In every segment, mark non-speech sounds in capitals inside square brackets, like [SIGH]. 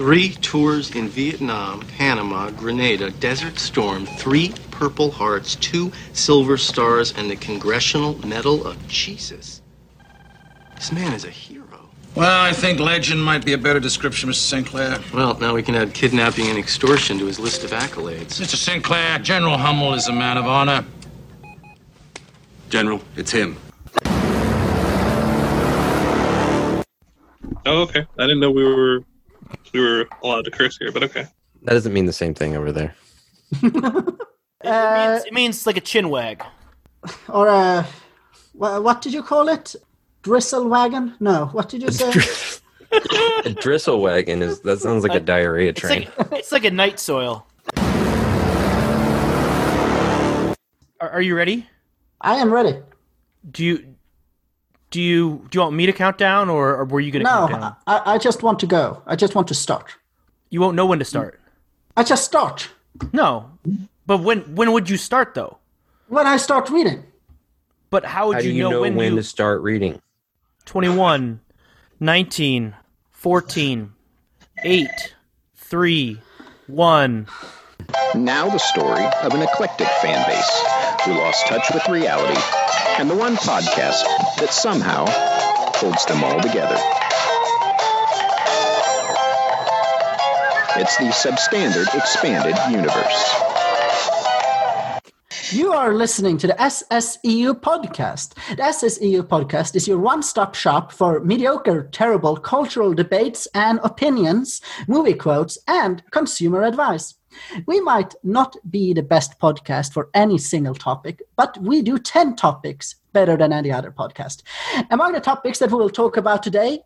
Three tours in Vietnam, Panama, Grenada, Desert Storm, three Purple Hearts, two Silver Stars, and the Congressional Medal of Jesus. This man is a hero. Well, I think legend might be a better description, Mr. Sinclair. Well, now we can add kidnapping and extortion to his list of accolades. Mr. Sinclair, General Hummel is a man of honor. General, it's him. Oh, okay. I didn't know we were we were allowed to curse here, but okay. That doesn't mean the same thing over there. [LAUGHS] It, means, uh, it means like a chin wag. Or a wha- what did you call it? Gristle wagon? No, what did you [LAUGHS] say? a drizzle wagon is that sounds like a diarrhea It's train. like [LAUGHS] it's like a night soil. Are, are you ready? I am ready. Do you do you do you want me to count down, or, or were you going to No, count down? I, I just want to go. I just want to start. You won't know when to start. I just start No, but when when would you start though? when I start reading. But how would How do you, you know when, when you to start reading? 21, 19, 14, 8, 3, 1. Now the story of an eclectic fan base who lost touch with reality and the one podcast that somehow holds them all together. It's the Substandard Expanded Universe. You are listening to the SSEU podcast. The SSEU podcast is your one stop shop for mediocre, terrible cultural debates and opinions, movie quotes, and consumer advice. We might not be the best podcast for any single topic, but we do 10 topics better than any other podcast. Among the topics that we will talk about today,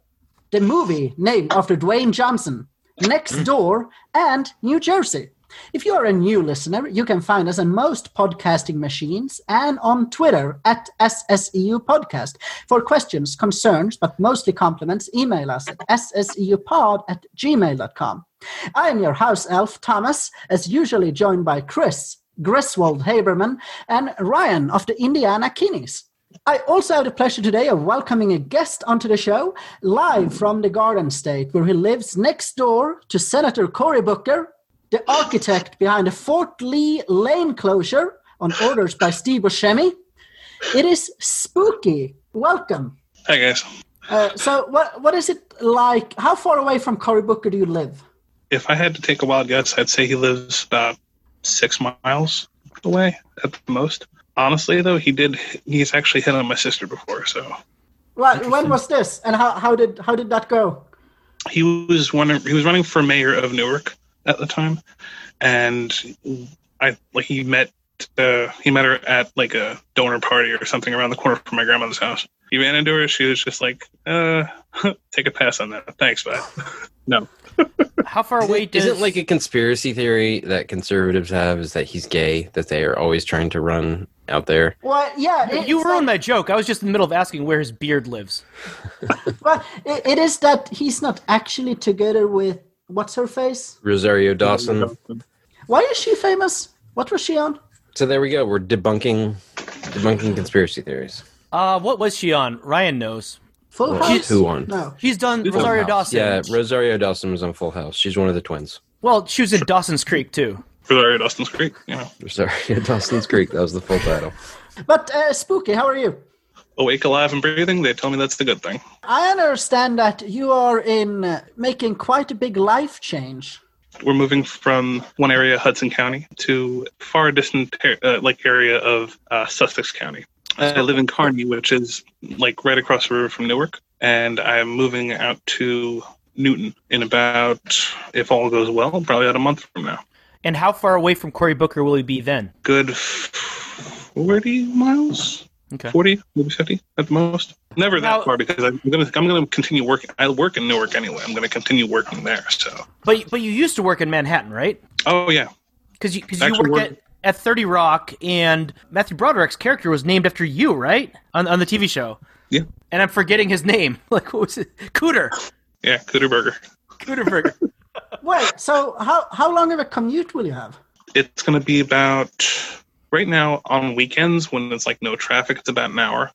the movie named after Dwayne Johnson, Next mm. Door, and New Jersey. If you are a new listener, you can find us on most podcasting machines and on Twitter at SSEU Podcast. For questions, concerns, but mostly compliments, email us at sseupod at gmail.com. I am your house elf, Thomas, as usually joined by Chris, Griswold Haberman, and Ryan of the Indiana Kinneys. I also have the pleasure today of welcoming a guest onto the show, live from the Garden State, where he lives next door to Senator Cory Booker, the architect behind the Fort Lee Lane closure on orders by Steve Buscemi. It is spooky. Welcome. Hi guys. Uh, so, what what is it like? How far away from Cory Booker do you live? If I had to take a wild guess, I'd say he lives about six miles away at the most. Honestly, though, he did. He's actually hit on my sister before, so Right, when was this, and how, how did how did that go? he was one. He was running for mayor of Newark at the time, and I like he met. Uh, he met her at like a donor party or something around the corner from my grandmother's house. He ran into her. She was just like, uh, [LAUGHS] "Take a pass on that. Thanks, bud." [LAUGHS] no. [LAUGHS] How far away does Isn't like a conspiracy theory that conservatives have is that he's gay, that they are always trying to run out there. Well, yeah, it- you ruined like- my joke. I was just in the middle of asking where his beard lives. Well, it, it is that he's not actually together with what's her face. Rosario Dawson. Why is she famous? What was she on? So there we go. We're debunking debunking conspiracy theories. Uh, what was she on? Ryan knows. Full Well, House. who won? No. She's done Rosario Dawson. Yeah, Rosario Dawson was on Full House. She's one of the twins. Well, she was in Dawson's Creek too. Rosario Dawson's Creek. You know, Rosario [LAUGHS] Dawson's Creek. That was the full title. But uh, spooky. How are you? Awake, alive, and breathing. They tell me that's the good thing. I understand that you are in uh, making quite a big life change. We're moving from one area, Hudson County, to far distant uh, like area of uh, Sussex County. I live in Kearny, which is like right across the river from Newark, and I'm moving out to Newton in about, if all goes well, probably about a month from now. And how far away from Cory Booker will he be then? Good 40 miles, Okay. 40, maybe 50 at the most. Never that Now- far because I'm gonna I'm gonna continue working. I work in Newark anyway. I'm gonna continue working there. So, But but you used to work in Manhattan, right? oh yeah, Because you because you Actually work work- at, at Thirty Rock, and Matthew Broderick's character was named after you, right? On on the TV show. yeah, And I'm forgetting his name. [LAUGHS] Like what was it? Cooter. yeah. Cooter Burger. Cooterburger. [LAUGHS] Wait, so how how long of a commute will you have? It's going to be about right now on weekends when it's like no traffic. It's about an hour,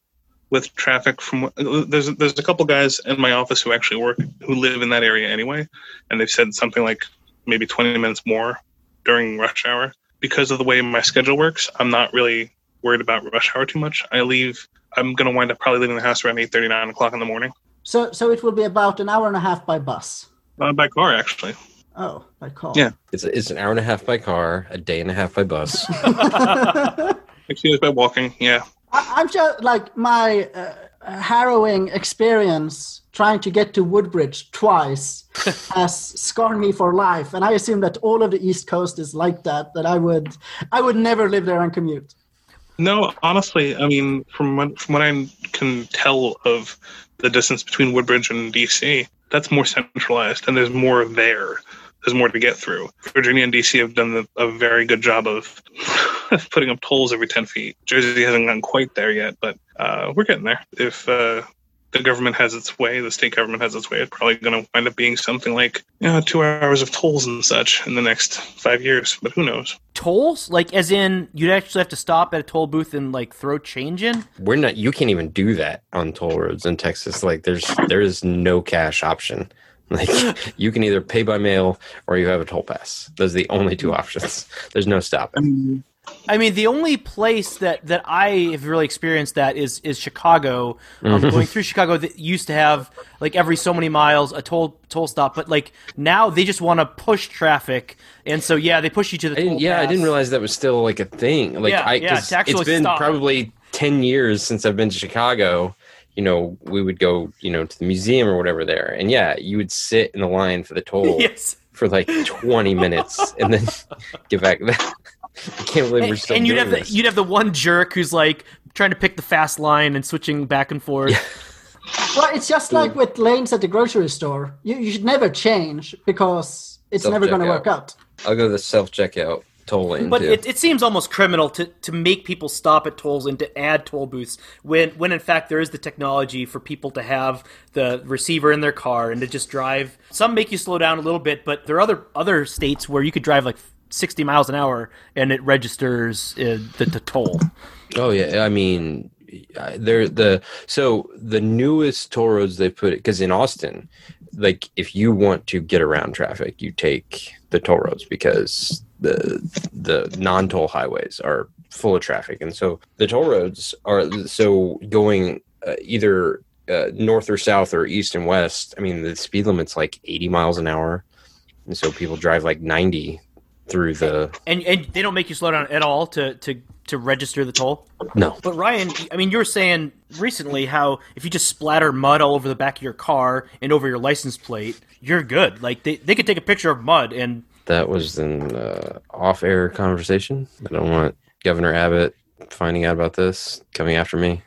with traffic from there's there's a couple guys in my office who actually work who live in that area anyway, and they've said something like maybe 20 minutes more during rush hour because of the way my schedule works. I'm not really worried about rush hour too much. I leave. I'm gonna wind up probably leaving the house around 8:30, 9 o'clock in the morning. So, so it will be about an hour and a half by bus. Uh, by car, actually. Oh, by car. Yeah. It's it's an hour and a half by car, a day and a half by bus. [LAUGHS] Excuse me by walking. Yeah. I, I'm just like my uh, harrowing experience trying to get to Woodbridge twice [LAUGHS] has scarred me for life, and I assume that all of the East Coast is like that. That I would, I would never live there and commute. No, honestly, I mean, from what, from what I can tell of the distance between Woodbridge and DC, that's more centralized, and there's more there. There's more to get through. Virginia and DC have done a, a very good job of [LAUGHS] putting up tolls every 10 feet. Jersey hasn't gotten quite there yet, but uh, we're getting there. If uh, the government has its way, the state government has its way, it's probably going to wind up being something like you know, two hours of tolls and such in the next five years. But who knows? Tolls, like as in you'd actually have to stop at a toll booth and like throw change in. We're not. You can't even do that on toll roads in Texas. Like there's there is no cash option. Like [LAUGHS] you can either pay by mail or you have a toll pass. Those are the only two options. There's no stopping. I mean, the only place that, that I have really experienced that is is Chicago. Um, going through Chicago, that used to have like every so many miles a toll toll stop, but like now they just want to push traffic, and so yeah, they push you to the I yeah, I didn't realize that was still like a thing. Like Yeah, I, yeah, 'cause to actually it's been stop. probably ten years since I've been to Chicago. You know, we would go, you know, to the museum or whatever there, and yeah, you would sit in the line for the toll [LAUGHS] yes. for like twenty minutes and then [LAUGHS] get back. [LAUGHS] I can't believe we're And, still and you'd doing have the, this. you'd have the one jerk who's like trying to pick the fast line and switching back and forth. Well, it's just like with lanes at the grocery store. You, you should never change because it's never going to work out. I'll go to the self checkout toll lane But it, it seems almost criminal to, to make people stop at tolls and to add toll booths when, when in fact there is the technology for people to have the receiver in their car and to just drive. Some make you slow down a little bit, but there are other other states where you could drive like 60 miles an hour and it registers uh, the, the toll. Oh yeah, I mean, I- they're the so the newest toll roads they put it because in Austin, like if you want to get around traffic, you take the toll roads because the the non toll highways are full of traffic, and so the toll roads are so going uh, either uh, north or south or east and west. I mean, the speed limit's like eighty miles an hour, and so people drive like ninety through the And and they don't make you slow down at all to to to register the toll. no But Ryan, I mean, you were saying recently how if you just splatter mud all over the back of your car and over your license plate, you're good. Like they, they could take a picture of mud and that was an uh, off-air conversation. I don't want Governor Abbott finding out about this, coming after me.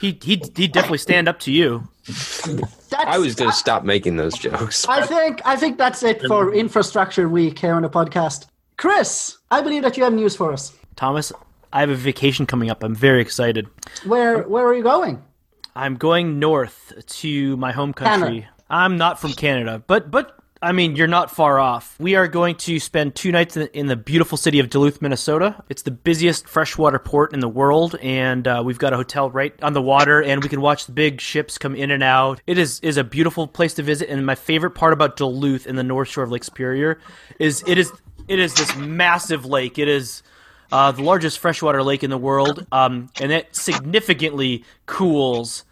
he he he definitely stand up to you. That's, I was going to stop making those jokes. I think I think that's it for Infrastructure Week here on the podcast. Chris, I believe that you have news for us. Thomas, I have a vacation coming up. I'm very excited. Where where are you going? I'm going north to my home country. Canada. I'm not from Canada, but but I mean, you're not far off. We are going to spend two nights in, the beautiful city of Duluth, Minnesota. It's the busiest freshwater port in the world, and uh, we've got a hotel right on the water, and we can watch the big ships come in and out. It is is a beautiful place to visit, and my favorite part about Duluth in the North Shore of Lake Superior is it is it is this massive lake. It is uh, the largest freshwater lake in the world, um, and it significantly cools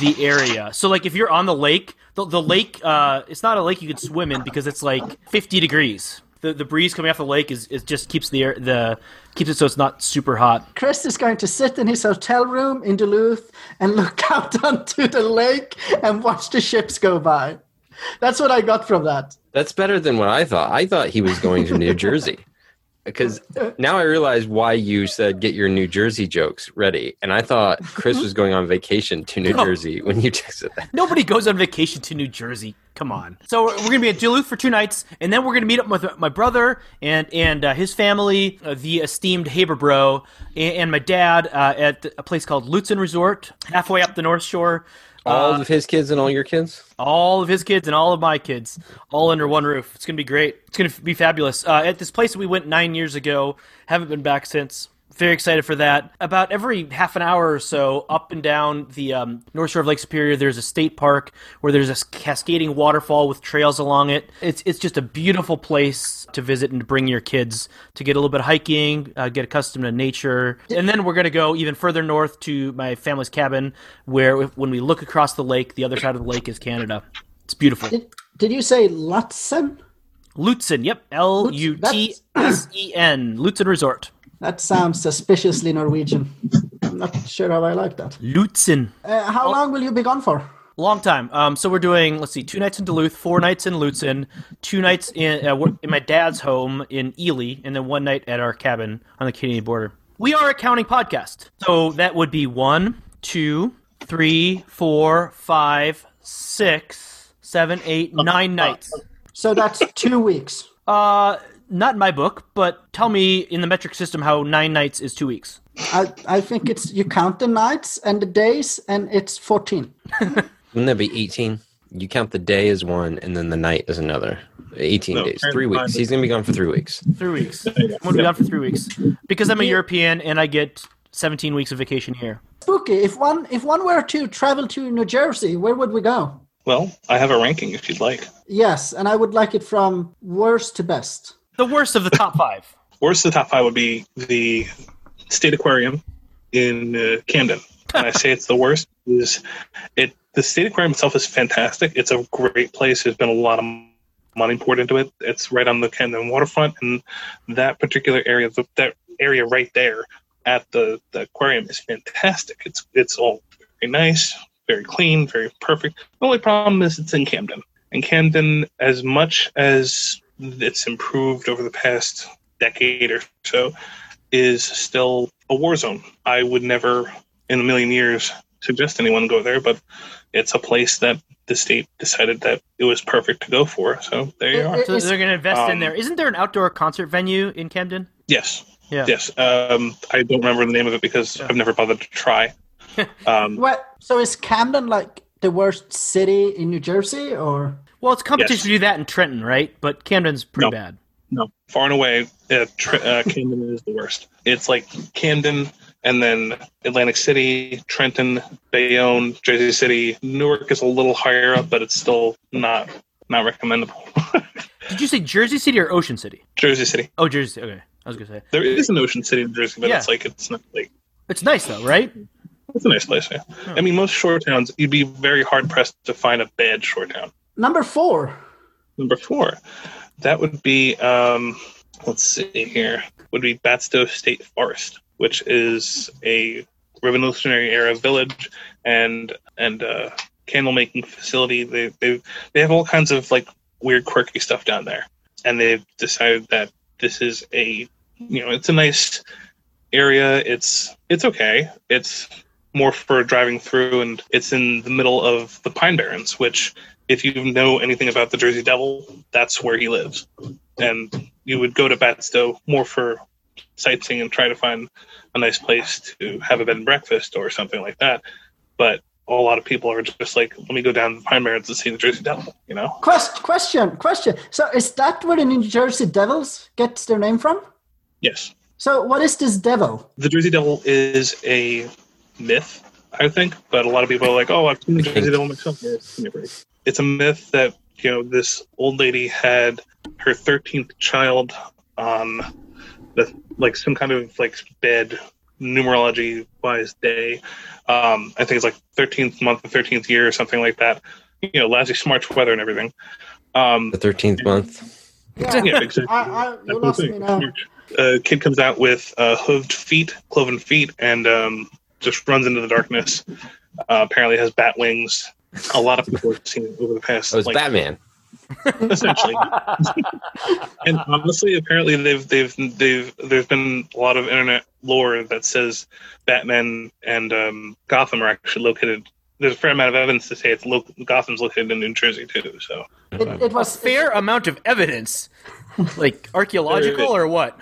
the area. So, like, if you're on the lake, the, the lake, uh, it's not a lake you could swim in because it's like 50 degrees. The, the breeze coming off the lake is, is just keeps the air the keeps it so it's not super hot. Chris is going to sit in his hotel room in Duluth and look [LAUGHS] out onto the lake and watch the ships go by. That's what I got from that. That's better than what I thought. I thought he was going to New [LAUGHS] Jersey. Because now I realize why you said get your New Jersey jokes ready. And I thought Chris was going on vacation to New No. Jersey when you [LAUGHS] texted that. Nobody goes on vacation to New Jersey. Come on. So we're, we're gonna be at Duluth for two nights, and then we're gonna meet up with my brother and and uh, his family, uh, the esteemed Haberbro, and, and my dad uh, at a place called Lutsen Resort, halfway up the North Shore. All Uh, of his kids and all your kids? all of his kids and all of my kids all under one roof. It's going to be great. It's going to be fabulous. Uh, at this place we went nine years ago haven't been back since Very excited for that. About every half an hour or so, up and down the um, north shore of Lake Superior, there's a state park where there's a cascading waterfall with trails along it. It's it's just a beautiful place to visit and to bring your kids to get a little bit of hiking, uh, get accustomed to nature, and then we're going to go even further north to my family's cabin, where if, when we look across the lake, the other side of the lake is Canada. It's beautiful. Did, did you say Lutsen? Lutsen, yep, L U T S E N, Lutsen Resort. That sounds suspiciously Norwegian. I'm not sure how I like that. Lutsen. Uh, how long will you be gone for? Long time. Um, so we're doing let's see, two nights in Duluth, four nights in Lutsen, two nights in uh, in my dad's home in Ely, and then one night at our cabin on the Canadian border. We are a counting podcast, so that would be one, two, three, four, five, six, seven, eight, nine nights. So that's two weeks. Uh, not in my book, but tell me in the metric system how nine nights is two weeks. I, I think it's you count the nights and the days, and it's 14. [LAUGHS] Wouldn't that be 18? You count the day as one, and then the night as another. 18 No, days, three weeks. time- He's gonna be gone for three weeks. Three weeks. [LAUGHS] I'm gonna be gone for three weeks because I'm a European and I get 17 weeks of vacation here. Spooky. If one if one were to travel to New Jersey, where would we go? Well, I have a ranking if you'd like. Yes, and I would like it from worst to best. The worst of the top five. Worst of the top five would be the State Aquarium in uh, Camden. And I say it's the worst is it. The State Aquarium itself is fantastic. It's a great place. There's been a lot of money poured into it. It's right on the Camden waterfront, and that particular area, that area right there at the, the aquarium is fantastic. It's it's all very nice, very clean, very perfect. The only problem is it's in Camden. And Camden, as much as it's improved over the past decade or so, is still a war zone. I would never, in a million years, suggest anyone go there, but it's a place that the state decided that it was perfect to go for. So there you are. So they're going to invest in Um, there. Isn't there an outdoor concert venue in Camden? Yes, Yeah. yes. Um, I don't remember the name of it because I've never bothered to try. [LAUGHS] Um, What? So is Camden like the worst city in New Jersey, or Well, it's competition Yes. to do that in Trenton, right? But Camden's pretty No. bad. no, far and away, uh, Tr- uh, Camden is the worst. It's like Camden, and then Atlantic City, Trenton, Bayonne, Jersey City. Newark is a little higher up, but it's still not not recommendable. [LAUGHS] Did you say Jersey City or Ocean City? Jersey City. Oh, Jersey. City. Okay, I was going to say There is an Ocean City in Jersey, but Yeah. it's like it's not like it's nice though, right? it's a nice place. Yeah. I mean, most shore towns, you'd be very hard pressed to find a bad shore town. Number four? Number four, that would be um, let's see here, would be Batsto State Forest, which is a Revolutionary era village and and uh, candle making facility. They they they have all kinds of like weird, quirky stuff down there, and they've decided that this is a you know it's a nice area. It's it's okay. It's more for driving through, and it's in the middle of the Pine Barrens, which if you know anything about the Jersey Devil, that's where he lives. And you would go to Batsto more for sightseeing and try to find a nice place to have a bed and breakfast or something like that. But a lot of people are just like, let me go down to the Pine Barrens and see the Jersey Devil, you know? Quest, question, question. So is that where the New Jersey Devils gets their name from? Yes. So what is this devil? The Jersey Devil is a myth, I think, but a lot of people are like, oh, I've seen the Jersey Devil myself. Yeah, it's a myth. It's a myth that, you know, this old lady had her 13th child on the, like some kind of like bad numerology wise day. Um, I think it's like 13th month, the 13th year or something like that. You know, lousy smart weather and everything. Um, The 13th month. yeah, [LAUGHS] exactly. I, I, you That's lost the me thing. now. A kid comes out with uh, hooved feet, cloven feet, and um, just runs into the darkness. Uh, apparently has bat wings. A lot of people have seen it over the past. [LAUGHS] It was like, Batman. [LAUGHS] essentially. [LAUGHS] and honestly, apparently they've they've they've there's been a lot of internet lore that says Batman and um, Gotham are actually located. There's a fair amount of evidence to say it's lo- Gotham's located in New Jersey too. So It, it A was fair amount of evidence, like archaeological or what?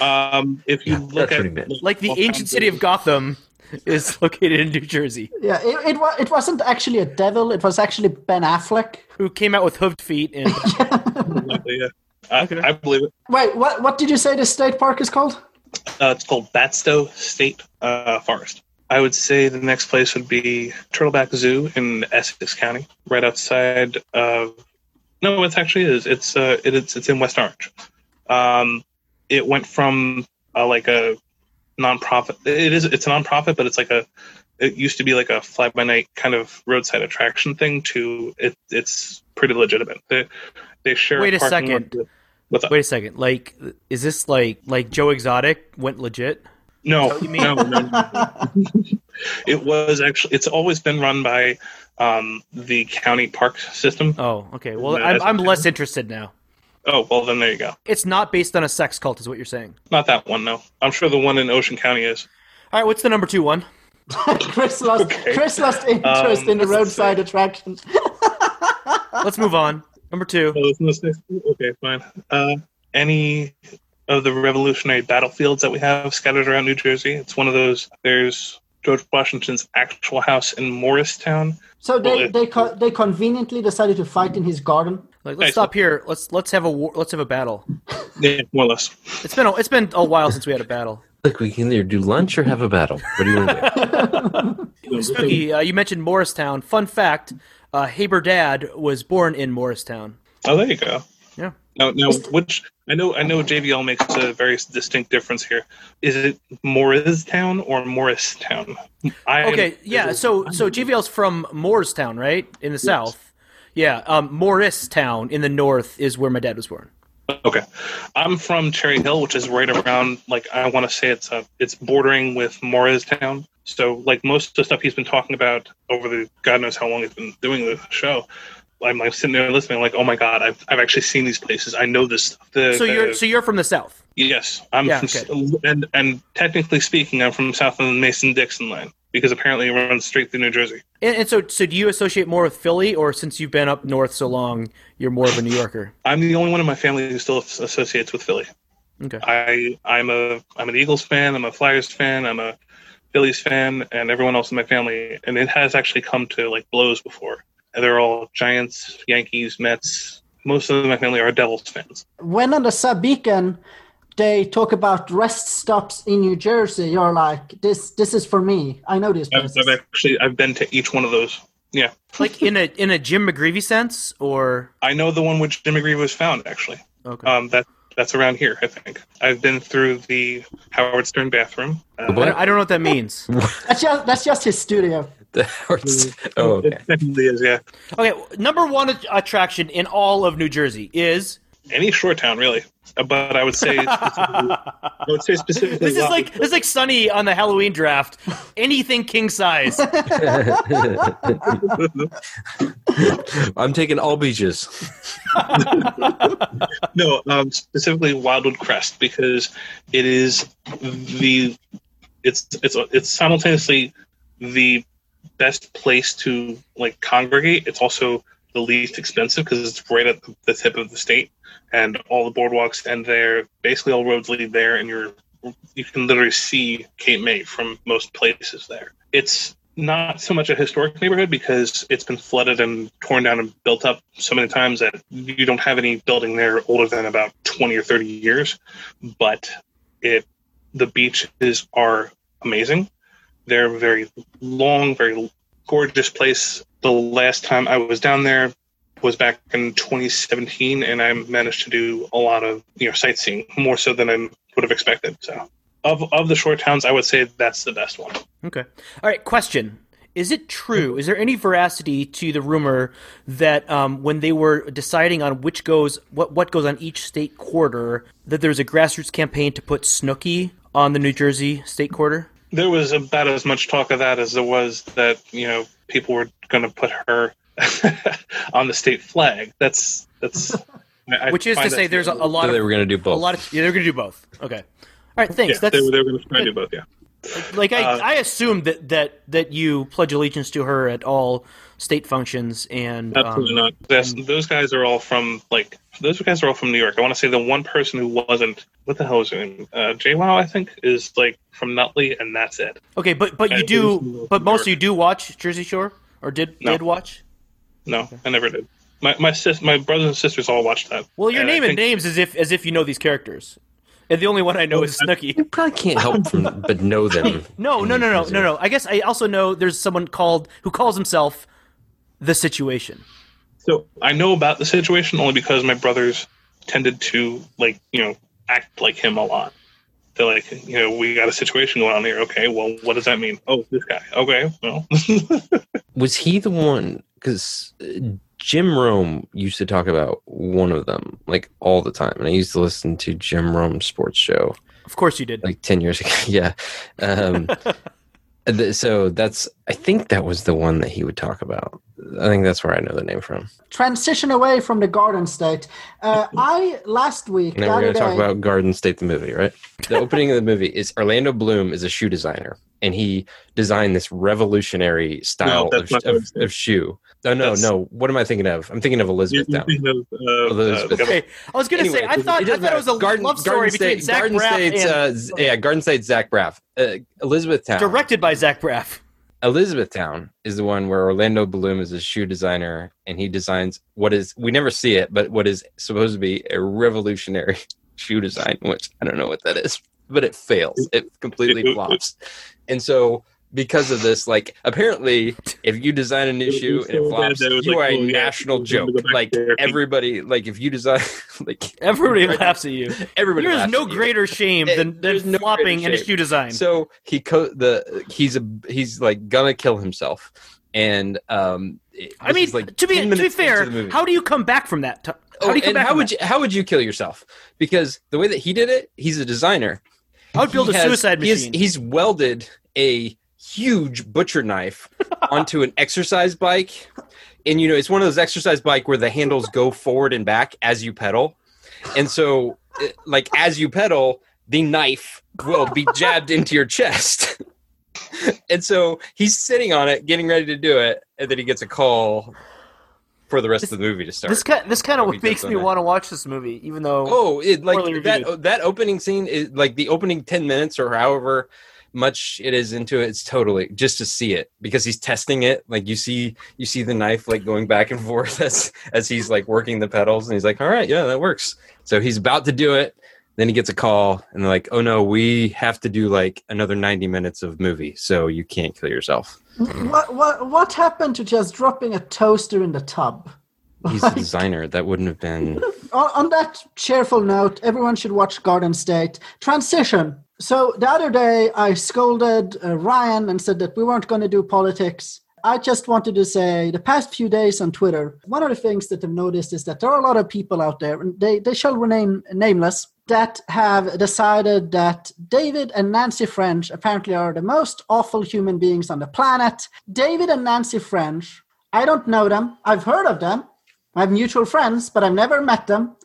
um, if you look at what he meant. Like the ancient city of Gotham [LAUGHS] is located in New Jersey. Yeah, it, it, wa- it wasn't actually a devil. It was actually Ben Affleck. Who came out with hooved feet and [LAUGHS] yeah, I, I believe it. Wait, what? What did you say the state park is called? Uh, it's called Batsto State uh, Forest. I would say the next place would be Turtleback Zoo in Essex County, right outside of. No, it actually is. It's uh, it, it's it's in West Orange. Um, it went from uh, like a nonprofit. It is it's a nonprofit, but it's like a. It used to be like a fly by night kind of roadside attraction thing. To it, it's pretty legitimate. They they share. Wait a second. with- Wait a second. Like, is this like like Joe Exotic went legit? No, no, no, no. [LAUGHS] it was actually. It's always been run by um, the county park system. Oh, okay. Well, I'm, I'm less interested now. Oh well, then there you go. It's not based on a sex cult, is what you're saying. Not that one, no. I'm sure the one in Ocean County is. All right, what's the number two one? [LAUGHS] Chris lost Okay. Chris lost interest Um, in the let's roadside attractions. [LAUGHS] Let's move on. Number two. Oh, isn't this next? Okay, fine. Uh, any of the revolutionary battlefields that we have scattered around New Jersey? It's one of those. There's George Washington's actual house in Morristown. So they Well, they co- they conveniently decided to fight in his garden. Like, let's stop here. Let's let's have a war, let's have a battle. Yeah, more or less. It's been a, it's been a while since we had a battle. Look, we can either do lunch or have a battle. What do you want to do? [LAUGHS] Spooky, uh, you mentioned Morristown. Fun fact: uh, Haber Dad was born in Morristown. Oh, there you go. Yeah. Now, now, which I know, I know, JBL makes a very distinct difference here. Is it Morristown or Morristown? I Okay, yeah. So so JVL's from Moorestown, right, in the south. Yeah, um, Morristown in the north is where my dad was born. Okay, I'm from Cherry Hill, which is right around. Like I want to say it's uh, it's bordering with Moorestown. So like most of the stuff he's been talking about over the God knows how long he's been doing the show. I'm like sitting there listening, like, oh my god, I've, I've actually seen these places. I know this stuff. The, So you're the- so you're from the south. Yes, I'm Yeah, from, and and technically speaking, I'm from south of the Mason Dixon line because apparently it runs straight through New Jersey. And, and so so do you associate more with Philly, or since you've been up north so long, you're more of a New Yorker? I'm the only one in my family who still associates with Philly. Okay. I I'm a I'm an Eagles fan. I'm a Flyers fan. I'm a Phillies fan, and everyone else in my family. And it has actually come to like blows before. They're all Giants, Yankees, Mets. Most of my family are Devils fans. When on the sub beacon, they talk about rest stops in New Jersey. You're like, this this is for me. I know these I've, places. I've actually I've been to each one of those. Yeah, Like in a in a Jim McGreevey sense, or I know the one which Jim McGreevey was found actually. okay. Um, that that's around here, I think. I've been through the Howard Stern bathroom. Uh, I, don't, I don't know what that means. [LAUGHS] That's just that's just his studio. [LAUGHS] The horse- oh, okay. It definitely is, yeah. Okay, number one attraction in all of New Jersey is Any short town, really. Uh, But I would say, I would say specifically. this is like this is like Sunny on the Halloween draft. Anything king size. [LAUGHS] I'm taking all beaches. [LAUGHS] no, um, specifically Wildwood Crest because it is the it's it's it's simultaneously the best place to like congregate. It's also the least expensive because it's right at the tip of the state, and all the boardwalks end there basically all roads lead there, and you're you can literally see Cape May from most places there. It's not so much a historic neighborhood because it's been flooded and torn down and built up so many times that you don't have any building there older than about 20 or 30 years but it the beaches are amazing they're very long very gorgeous place the last time i was down there was back in 2017 and i managed to do a lot of you know sightseeing more so than i would have expected so of, of the short towns i would say that's the best one Okay. All right. Question: Is it true? Is there any veracity to the rumor that um, when they were deciding on which goes what what goes on each state quarter, that there's a grassroots campaign to put Snooki on the New Jersey state quarter? there was about as much talk of that as there was that you know people were going to put her [LAUGHS] on the state flag. That's that's I- I [LAUGHS] Which is to say, there's a, a lot So of they were going to do both. a lot of yeah, they're going to do both. Okay. All right. Thanks. yeah, That's they, were- they were going to to do both. Yeah, like I, uh, I assumed that, that that you pledge allegiance to her at all state functions and absolutely um, not. That's, those guys are all from like those guys are all from New York. I want to say the one person who wasn't what the hell is her name? Uh, JWoww, I think, is like from Nutley, and that's it. Okay, but but you I do but most of you do watch Jersey Shore or did No. did watch? No, I never did. My my sis, my brothers and sisters all watched that. Well, you're And naming think- names as if as if you know these characters. and the only one I know is Snooki. You probably can't help [LAUGHS] from but know them. No, no, no, no, no, no. I guess I also know there's someone called who calls himself the Situation. So I know about the situation only because my brothers tended to like you know act like him a lot. They're like, you know, we got a situation going on here. Okay, well, what does that mean? Oh, this guy. Okay, well, [LAUGHS] Was he the one? Because Jim Rome used to talk about one of them like all the time, and I used to listen to Jim Rome's sports show Of course you did. like ten years ago. [LAUGHS] yeah. Um, [LAUGHS] th- so that's I think that was the one that he would talk about. I think that's where I know the name from. Transition away from the Garden State. Uh, [LAUGHS] I last week. Now we're going to talk about Garden State, the movie, right? The opening of the movie is Orlando Bloom is a shoe designer, and he designed this revolutionary style that's of, of, of shoe. No, no, That's- no. What am I thinking of? I'm thinking of Elizabeth you Town. of, uh, Elizabeth. uh, Okay, I was gonna say I thought it I thought it was a. Garden, love story Garden between State, Zach Garden Braff State's, and uh, yeah, Garden State, Zach Braff, uh, Elizabethtown. directed by Zach Braff. Elizabethtown is the one where Orlando Bloom is a shoe designer and he designs what is we never see it, but what is supposed to be a revolutionary [LAUGHS] shoe design, which I don't know what that is, but it fails. It completely [LAUGHS] flops. And so because of this, like apparently if you design a new [LAUGHS] It and it flops, it you like, are a oh, national we're joke. Like everybody like if you design [LAUGHS] like Everybody Right. laughs at you. everybody There's no at you. greater shame Eh, than, than there's no flopping greater in a shame. shoe design. So he co- the he's a he's like gonna kill himself, and um. it- I mean, like, to be to be fair, how do you come back from that? How Oh, do you come and back? how would that? you how would you kill yourself? Because the way that he did it, he's a designer. I would build He a has- suicide he has- machine. he's welded a huge butcher knife [LAUGHS] onto an exercise bike, and you know it's one of those exercise bike where the handles go forward and back as you pedal, and so it- like as you pedal, the knife will be jabbed into your chest. [LAUGHS] And so he's sitting on it, getting ready to do it, and then he gets a call for the rest of the movie to start. This kind, this kind of [LAUGHS] makes me want to watch this movie, even though Oh, it like that reviewed. that opening scene is like the opening 10 minutes or however much it is into it, it's totally just to see it because he's testing it. Like you see you see the knife like going back and forth [LAUGHS] as as he's like working the pedals and he's like, All right, yeah, that works. So he's about to do it. Then he gets a call and they're like, Oh no, we have to do like another 90 minutes of movie, so you can't kill yourself. Mm-hmm. What, what, what happened to just dropping a toaster in the tub? [LAUGHS] He's a designer. That wouldn't have been [LAUGHS] on, on that cheerful note, everyone should watch Garden State. Transition. So the other day, I scolded uh, Ryan and said that we weren't going to do politics. I just wanted to say the past few days on Twitter, one of the things that I've noticed is that there are a lot of people out there, and they, they shall remain nameless, that have decided that David and Nancy French apparently are the most awful human beings on the planet. David and Nancy French, I don't know them. I've heard of them. I have mutual friends, but I've never met them.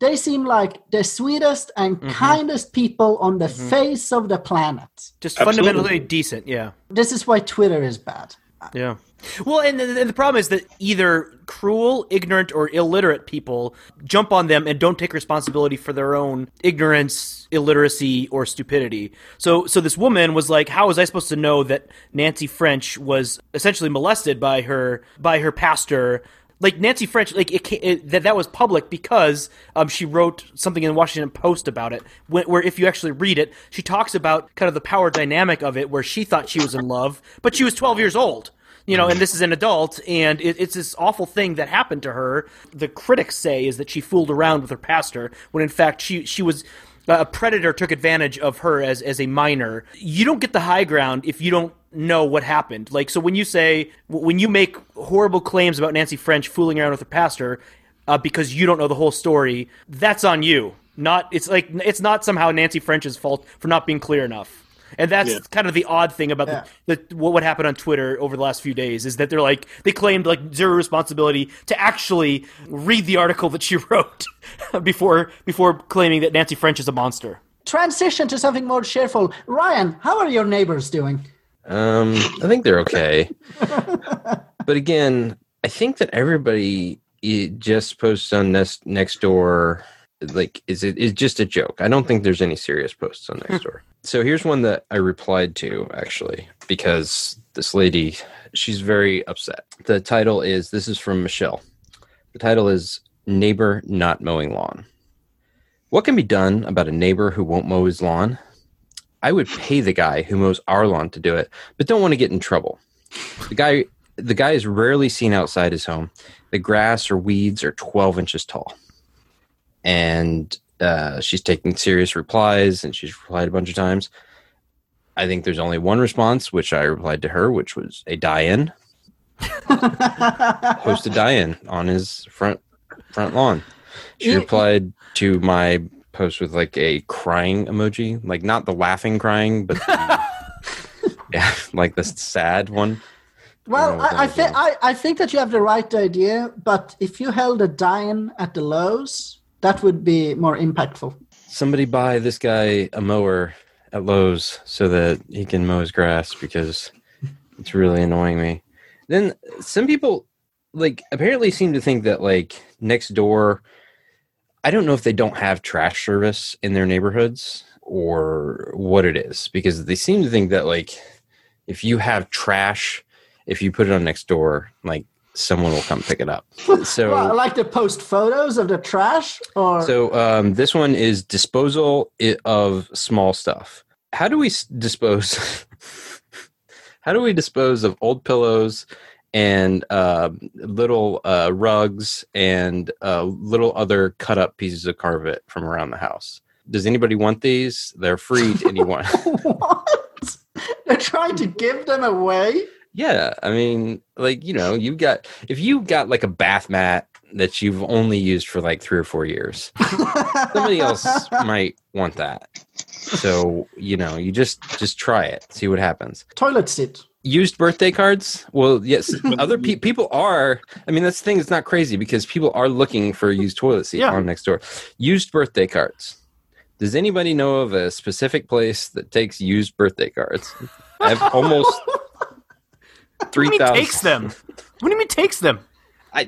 They seem like the sweetest and mm-hmm. kindest people on the mm-hmm. face of the planet. just Absolutely. fundamentally decent. Yeah. This is why Twitter is bad. Yeah. Well, and the, the problem is that either cruel, ignorant, or illiterate people jump on them and don't take responsibility for their own ignorance, illiteracy, or stupidity. So, so this woman was like, "How was I supposed to know that Nancy French was essentially molested by her by her pastor?" Like Nancy French, like it, it that that was public because um, she wrote something in the Washington Post about it. Where, where if you actually read it, she talks about kind of the power dynamic of it, where she thought she was in love, but she was twelve years old you know, and this is an adult, and it, it's this awful thing that happened to her. The critics say is that she fooled around with her pastor when in fact she she was a predator took advantage of her as as a minor. You don't get the high ground if you don't know what happened. Like so when you say when you make horrible claims about Nancy French fooling around with her pastor uh, because you don't know the whole story, that's on you. Not it's like it's not somehow Nancy French's fault for not being clear enough. And that's Yeah. kind of the odd thing about Yeah. the, the what what happened on Twitter over the last few days is that they're like they claimed like zero responsibility to actually read the article that she [LAUGHS] wrote before before claiming that Nancy French is a monster. Transition to something more cheerful. Ryan, how are your neighbors doing? Um, I think they're okay. [LAUGHS] but again, I think that everybody just posts on next next door like is it is just a joke. I don't think there's any serious posts on next door. Hmm. So here's one that I replied to actually because this lady she's very upset. The title is this is from Michelle. The title is neighbor not mowing lawn. What can be done about a neighbor who won't mow his lawn? I would pay the guy who mows our lawn to do it, but don't want to get in trouble. The guy the guy is rarely seen outside his home. The grass or weeds are 12 inches tall. And uh, she's taking serious replies and she's replied a bunch of times. I think there's only one response, which I replied to her, which was a die-in. [LAUGHS] Host a die-in on his front front lawn. She replied to my post with like a crying emoji, like not the laughing crying, but the, [LAUGHS] yeah, like the sad one. Well, know, I, I, that I, I think that you have the right idea, but if you held a dine at the Lowe's, that would be more impactful. Somebody buy this guy a mower at Lowe's so that he can mow his grass because it's really annoying me. Then some people like apparently seem to think that like next door I don't know if they don't have trash service in their neighborhoods or what it is because they seem to think that like if you have trash if you put it on next door like someone will come pick it up. [LAUGHS] So Well, like to post photos of the trash, or so um, this one is disposal of small stuff. How do we dispose? [LAUGHS] how do we dispose of old pillows and uh, little uh, rugs and uh, little other cut up pieces of carpet from around the house? Does anybody want these? They're free to anyone. [LAUGHS] what? They're trying to give them away. Yeah, I mean, like you know, you got if you got like a bath mat that you've only used for like three or four years, somebody else [LAUGHS] might want that. So you know, you just just try it, see what happens. Toilet seat. Used birthday cards? Well, yes, [LAUGHS] other pe- people are. I mean, that's the thing. It's not crazy because people are looking for a used toilet seat Yeah. on next door. Used birthday cards. Does anybody know of a specific place that takes used birthday cards? I've almost What do three you mean takes them? What do you mean takes them? I,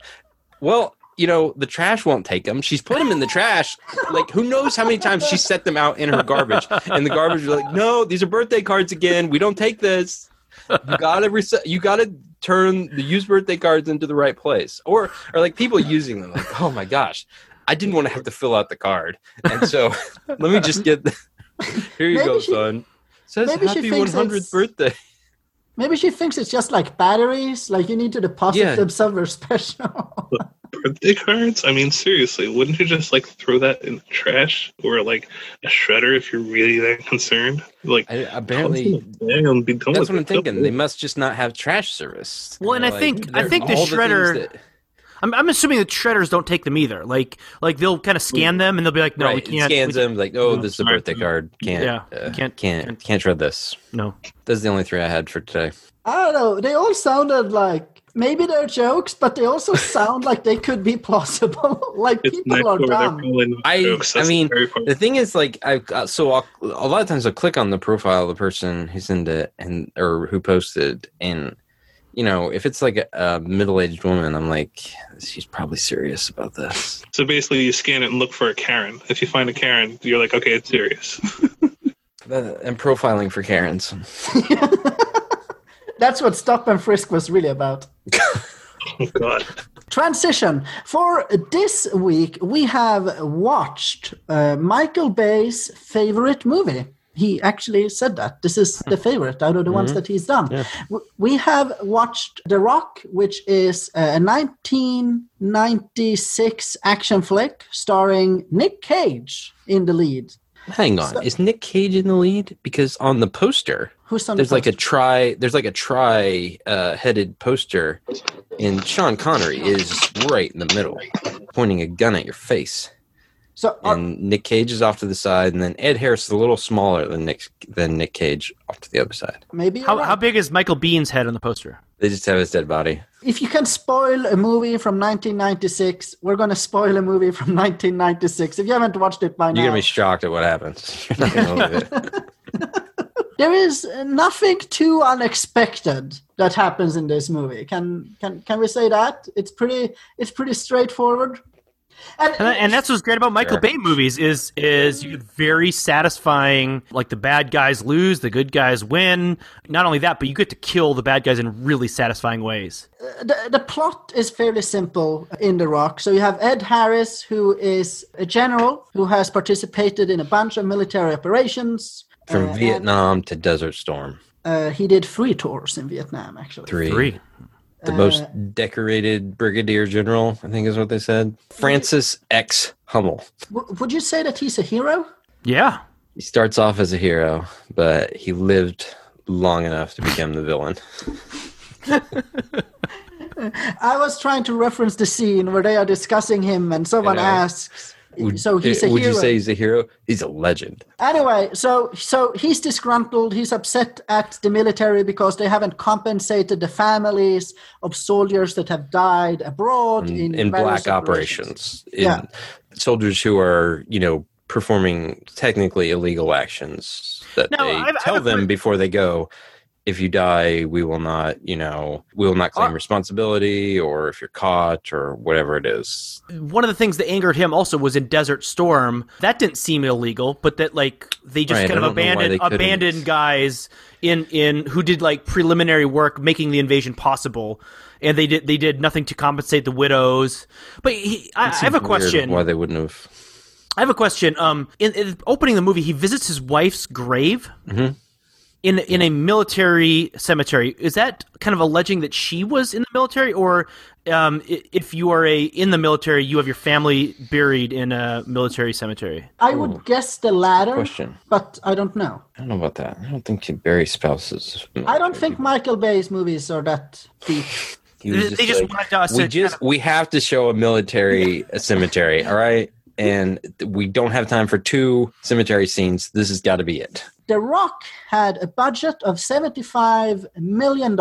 [LAUGHS] well, you know, the trash won't take them. She's put them in the trash. Like, who knows how many times she set them out in her garbage, and the garbage is like, "No, these are birthday cards again. We don't take this. You gotta reset. You gotta turn the used birthday cards into the right place." Or, or like people using them, like, "Oh my gosh, I didn't want to have to fill out the card, and so [LAUGHS] let me just get. The, [LAUGHS] here you Maybe go, she- son. Says happy 100th birthday." Maybe she thinks it's just like batteries. Like you need to deposit Yeah. them somewhere [LAUGHS] special. Birthday cards? I mean, seriously, wouldn't you just like throw that in the trash or like a shredder if you're really that concerned? Like, I, apparently, Damn, be done That's what I'm it. thinking. They must just not have trash service. Well, and I Like, think- I think the all things shredder- that- I'm, I'm assuming the shredders don't take them either. Like like they'll kind of scan them and they'll be like, no, right, we it can't. scans we them like, oh, No, this is a sorry. birthday card. Can't, Yeah, uh, can't- can't, can't, can't- can't shred this. No. That's the only three I had for today. I don't know. They all sounded like maybe they're jokes, but they also [LAUGHS] sound like they could be plausible. [LAUGHS] like It's people are dumb. I- jokes. I That's mean. The thing is, like, I uh, so I'll, a lot of times I'll click on the profile of the person who's into it and or who posted, and you know, if it's like a, a middle-aged woman, I'm like, she's probably serious about this. So basically, you scan it and look for a Karen. If you find a Karen, you're like, okay, it's serious. [LAUGHS] Uh, and profiling for Karens. [LAUGHS] That's what Stop and Frisk was really about. [LAUGHS] oh God. Transition. For this week, we have watched uh, Michael Bay's favorite movie. He actually said that. This is the favorite out of the ones that he's done. W- We have watched The Rock, which is a 1996 action flick starring Nick Cage in the lead. Hang on, is Nick Cage in the lead? Because on the poster, Who's on there's the like a try, there's like a try uh, headed poster and sean connery is right in the middle pointing a gun at your face So, uh, and nick cage is off to the side and then ed harris is a little smaller than nick than nick cage off to the other side maybe How, right. how big is Michael Biehn's head on the poster? they just have his dead body if you can spoil a movie from 1996, we're going to spoil a movie from 1996. If you haven't watched it by you're now, gonna be shocked at what happens [LAUGHS] you're not gonna believe it [LAUGHS] there is nothing too unexpected that happens in this movie. Can can can we say that? It's pretty it's pretty straightforward. And, And, and that's what's great about Michael Sure. Bay movies is is you get very satisfying. Like the bad guys lose, the good guys win. Not only that, but you get to kill the bad guys in really satisfying ways. the, the plot is fairly simple in The Rock. So you have Ed Harris, who is a general who has participated in a bunch of military operations. From uh, and, Vietnam to Desert Storm. uh, he did three tours in Vietnam, actually. Three. Three. The most uh, decorated brigadier general, I think is what they said. Francis X. Hummel. Would you say that he's a hero? Yeah. He starts off as a hero, but he lived long enough to become the villain. [LAUGHS] I was trying to reference the scene where they are discussing him, and someone know. asks. Would, so he's eh, a would hero. you say he's a hero? He's a legend. Anyway, so so he's disgruntled. He's upset at the military because they haven't compensated the families of soldiers that have died abroad in, in, in black operations. In Yeah. soldiers who are, you know, performing technically illegal actions that Now, they I've- I've tell heard- them before they go. If you die, we will not, you know, we will not claim Are- responsibility, or if you're caught, or whatever it is. One of the things that angered him also was in Desert Storm. That didn't seem illegal, but that like they just Right, kind of don't know why abandoned abandoned guys in in who did like preliminary work making the invasion possible, and they did they did nothing to compensate the widows. But he, I, I have a question. Why they wouldn't have? I have a question. Um, in, in opening the movie, he visits his wife's grave in in a military cemetery. Is that kind of alleging that she was in the military, or um, if you are a in the military, you have your family buried in a military cemetery? I would guess the latter, question. but I don't know. I don't know about that. I don't think you bury spouses. I don't think Michael Bay's movies are that deep. He was They just like, wanted us we to just we have to show a military a cemetery, all right? And we don't have time for two cemetery scenes. This has got to be it. The Rock had a budget of $75 million,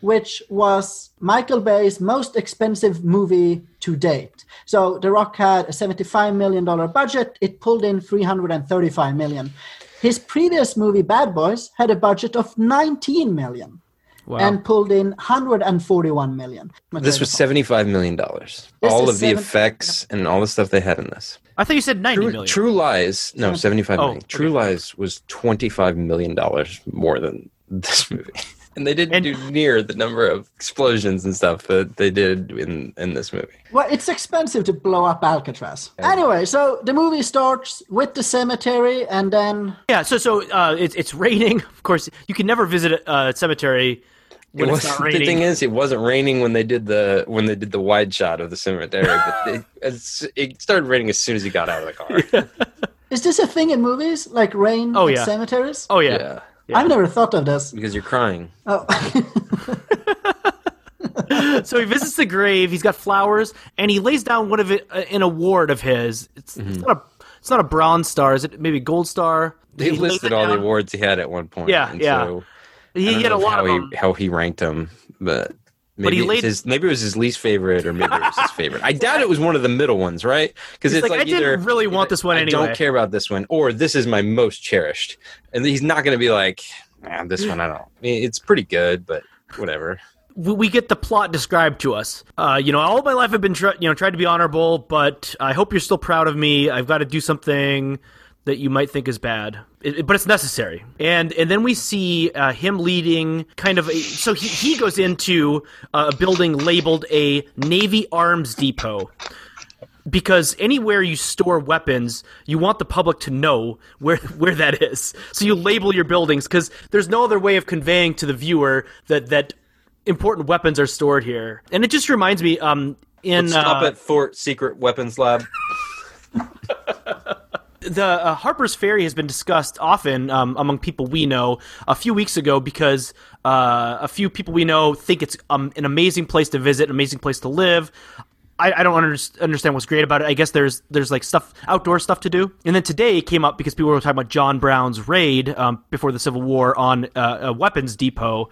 which was Michael Bay's most expensive movie to date. So The Rock had a $75 million budget. It pulled in 335 million. His previous movie, Bad Boys, had a budget of $19 million Wow. and pulled in 141 million. This was seventy-five million dollars. All is of the seven- effects and all the stuff they had in this. I thought you said ninety True, million. True Lies, no, Seven- seventy-five Oh, million. True Lies was twenty-five million dollars more than [LAUGHS] this movie, and they didn't And- do near the number of explosions and stuff that they did in in this movie. Well, it's expensive to blow up Alcatraz. Anyway, so the movie starts with the cemetery and then Yeah. So so uh, it's it's raining. [LAUGHS] Of course, you can never visit a, a cemetery when It it's was- not raining. The thing is, it wasn't raining when they did the when they did the wide shot of the cemetery, but it, [LAUGHS] it started raining as soon as he got out of the car. [LAUGHS] is this a thing in movies like rain Oh, at yeah. cemeteries? oh yeah. yeah, Yeah. I've never thought of this. because you're crying. Oh. [LAUGHS] So he visits the grave. He's got flowers, and he lays down one of it, uh, an award of his. It's, Mm-hmm. it's not a it's not a bronze star. Is it maybe gold star? They He listed it all the awards he had at one point. Yeah, and yeah. So He, had a lot how of he them. how he ranked them, but maybe he laid- his maybe it was his least favorite, or maybe it was his favorite. I doubt it was one of the middle ones, right? Because it's like, like, I didn't really want this one I anyway. don't care about this one, or this is my most cherished, and he's not going to be like, man, this one I don't. I mean, it's pretty good, but whatever. we, we get the plot described to us. Uh, you know, all my life I've been, try, you know, tried to be honorable, but I hope you're still proud of me. I've got to do something that you might think is bad, it, it- but it's necessary. And and then we see uh, him leading kind of a. So he he goes into uh, a building labeled a Navy Arms Depot. Because anywhere you store weapons, you want the public to know where [LAUGHS] where that is. So you label your buildings because there's no other way of conveying to the viewer that that important weapons are stored here. And it just reminds me, um, in Stop uh, at Fort Secret Weapons Lab. [LAUGHS] the uh, Harper's Ferry has been discussed often um, among people we know a few weeks ago because uh, a few people we know think it's um, an amazing place to visit, an amazing place to live. I, I don't under- understand what's great about it. I guess there's there's like stuff outdoor stuff to do. And then today it came up because people were talking about John Brown's raid um, before the Civil War on uh, a weapons depot.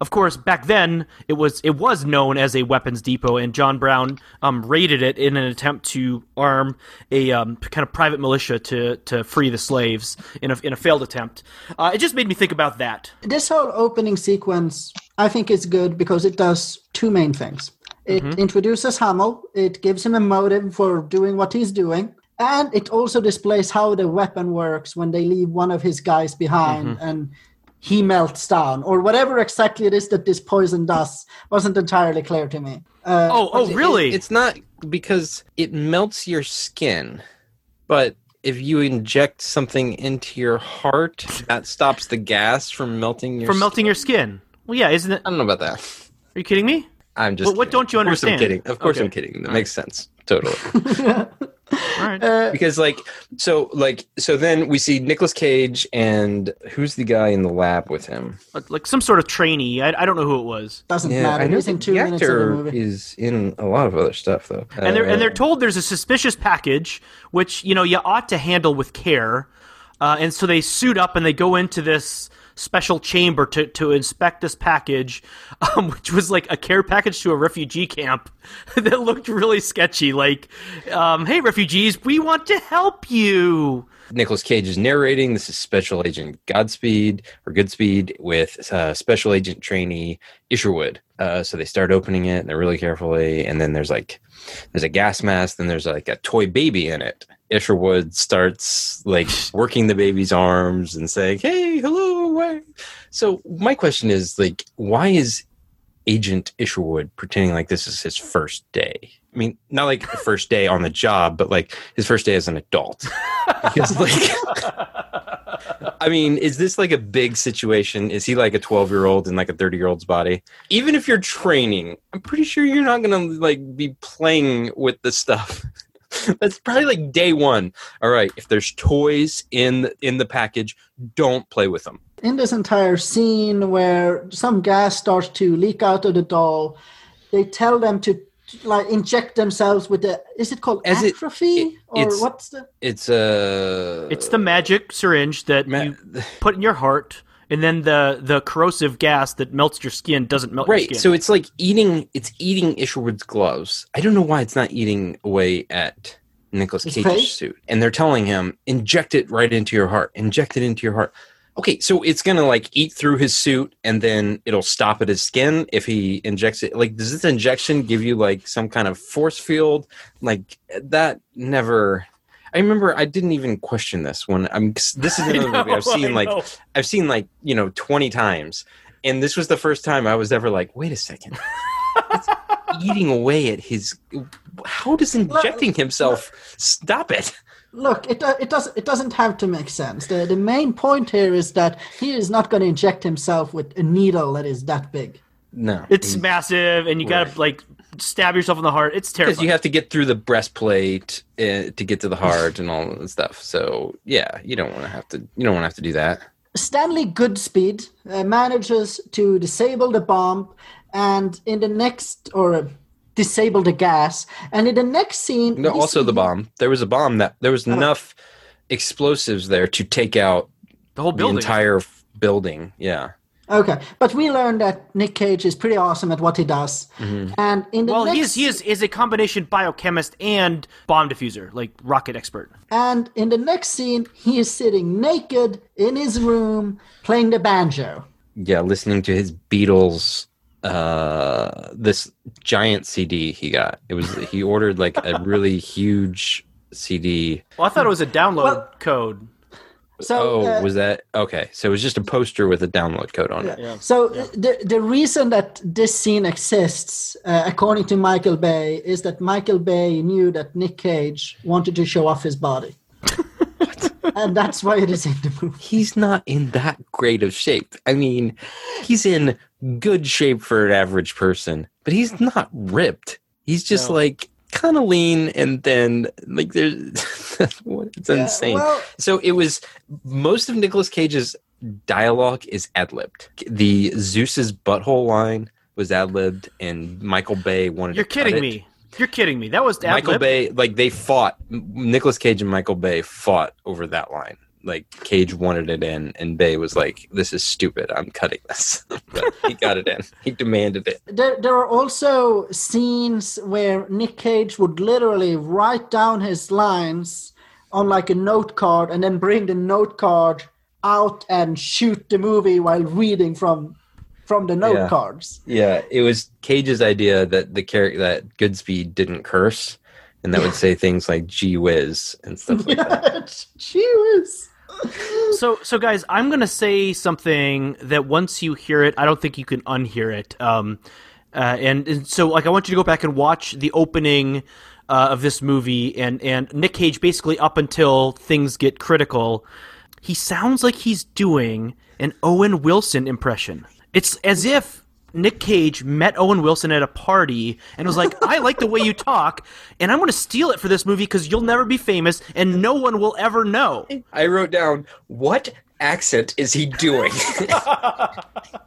Of course, back then it was it was known as a weapons depot, and John Brown um, raided it in an attempt to arm a um, kind of private militia to to free the slaves in a in a failed attempt. Uh, it just made me think about that. This whole opening sequence, I think, is good because it does two main things. It introduces Hummel. It gives him a motive for doing what he's doing. And it also displays how the weapon works when they leave one of his guys behind and he melts down, or whatever exactly it is that this poison does wasn't entirely clear to me. Uh, Oh, oh, really? It's not because it melts your skin, but if you inject something into your heart, that stops the gas from melting your From skin. melting your skin. Well, yeah, isn't it? I don't know about that. Are you kidding me? I'm just. But what kidding. don't you Of course I'm kidding. Of course Okay. I'm kidding. That makes sense. Totally. [LAUGHS] All right. uh, because like so like so then we see Nicolas Cage and who's the guy in the lab with him? Like- like some sort of trainee. I, I don't know who it was. doesn't Yeah, matter. I know He's in the two minutes of the actor movie. is in a lot of other stuff though. and they're and they're Uh, told there's a suspicious package, which you know you ought to handle with care. Uh, and so they suit up and they go into this special chamber to, to inspect this package, [LAUGHS] um, which was like a care package to a refugee camp [LAUGHS] that looked really sketchy. Like, um, hey, refugees, we want to help you. Nicolas Cage is narrating. This is Special Agent Godspeed or Goodspeed with uh, Special Agent Trainee Isherwood. Uh, so they start opening it and they're really carefully, and then there's like there's a gas mask, then there's like a toy baby in it. Isherwood starts like [LAUGHS] working the baby's arms and saying, "Hey, hello." Why-" So my question is like, why is Agent Isherwood pretending like this is his first day? I mean, not like the first day on the job, but like his first day as an adult. [LAUGHS] Because like I mean, is this like a big situation? Is he like a 12 year old in like a 30 year old's body? Even if you're training, I'm pretty sure you're not gonna like be playing with the stuff. [LAUGHS] That's probably like day one. All right, if there's toys in in the package, don't play with them. In this entire scene where some gas starts to leak out of the doll, they tell them to like inject themselves with the is it called As atrophy it- or it's- what's the It's uh It's the magic syringe that ma- you put in your heart, and then the the corrosive gas that melts your skin doesn't melt your right. skin. So it's like eating. It's eating Isherwood's gloves. I don't know why it's not eating away at Nicholas His Cage's suit, and they're telling him inject it right into your heart. Inject it into your heart. Okay, so it's gonna like eat through his suit, and then it'll stop at his skin if he injects it. Like, does this injection give you like some kind of force field? Like that never. I remember I didn't even question this when I'm. This is [LAUGHS] another movie I've seen like. I've seen like you know twenty times, and this was the first time I was ever like, wait a second, it's [LAUGHS] eating away at his. How does injecting himself stop it? Look it, do- it does it doesn't have to make sense the, the main point here is that he is not going to inject himself with a needle that is that big No, It's massive, and you gotta like stab yourself in the heart. It's terrible. because you have to get through the breastplate uh, to get to the heart and all that stuff. So yeah, you don't want to have to. You don't want to have to do that. Stanley Goodspeed uh, manages to disable the bomb, and in the next, or disable the gas, and in the next scene, No, also see- the bomb. There was a bomb that there was enough explosives there to take out the whole the building. entire building. Yeah. Okay, but we learned that Nick Cage is pretty awesome at what he does, Mm-hmm. and in the well, next, he is he is is a combination biochemist and bomb diffuser, like rocket expert. and in the next scene, he is sitting naked in his room playing the banjo. yeah, listening to his Beatles uh this giant CD he got. It was he ordered like a really [LAUGHS] huge CD. Well, I thought it was a download Well- code. So, oh, uh, was that okay? So it was just a poster with a download code on it. So uh, the the reason that this scene exists, uh, according to Michael Bay, is that Michael Bay knew that Nick Cage wanted to show off his body, [LAUGHS] and that's why it is in the movie. He's not in that great of shape. I mean, he's in good shape for an average person, but he's not ripped. He's just No. like kind of lean and then like there's [LAUGHS] it's insane. well- so it was most of Nicolas Cage's dialogue is ad-libbed. The Zeus's butthole line was ad-libbed and Michael Bay wanted You're to cut kidding it. me. You're kidding me. That was Michael ad-lib? Bay, like they fought. Nicholas Cage and Michael Bay fought over that line. Like Cage wanted it in, and Bay was like, "This is stupid. I'm cutting this." [LAUGHS] but he got it in. He demanded it. There, there are also scenes where Nick Cage would literally write down his lines on like a note card and then bring the note card out and shoot the movie while reading from from the note Yeah. cards. Yeah, it was Cage's idea that the character that Goodspeed didn't curse, and that would [LAUGHS] say things like "gee whiz" and stuff like that. [LAUGHS] Cheers. So, so guys, I'm gonna say something that once you hear it, I don't think you can unhear it. Um, uh, and, and so, like, I want you to go back and watch the opening uh, of this movie, and and Nick Cage basically up until things get critical, he sounds like he's doing an Owen Wilson impression. It's as if. Nick Cage met Owen Wilson at a party and was like, [LAUGHS] I like the way you talk, and I'm going to steal it for this movie because you'll never be famous and no one will ever know. I wrote down what accent is he doing, [LAUGHS]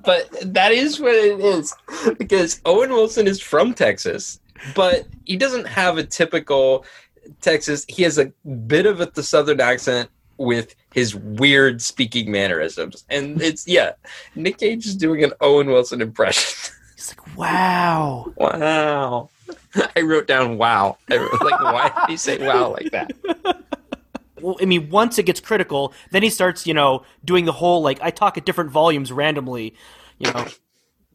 but that is what it is because Owen Wilson is from Texas, but he doesn't have a typical Texas. He has a bit of a, the southern accent with his weird speaking mannerisms, and it's yeah. Nick Cage is doing an Owen Wilson impression. [LAUGHS] He's like, wow. wow. I wrote down wow. Wrote, like, why did he say wow like that? [LAUGHS] well, I mean, once it gets critical, then he starts, you know, doing the whole like I talk at different volumes randomly. You know,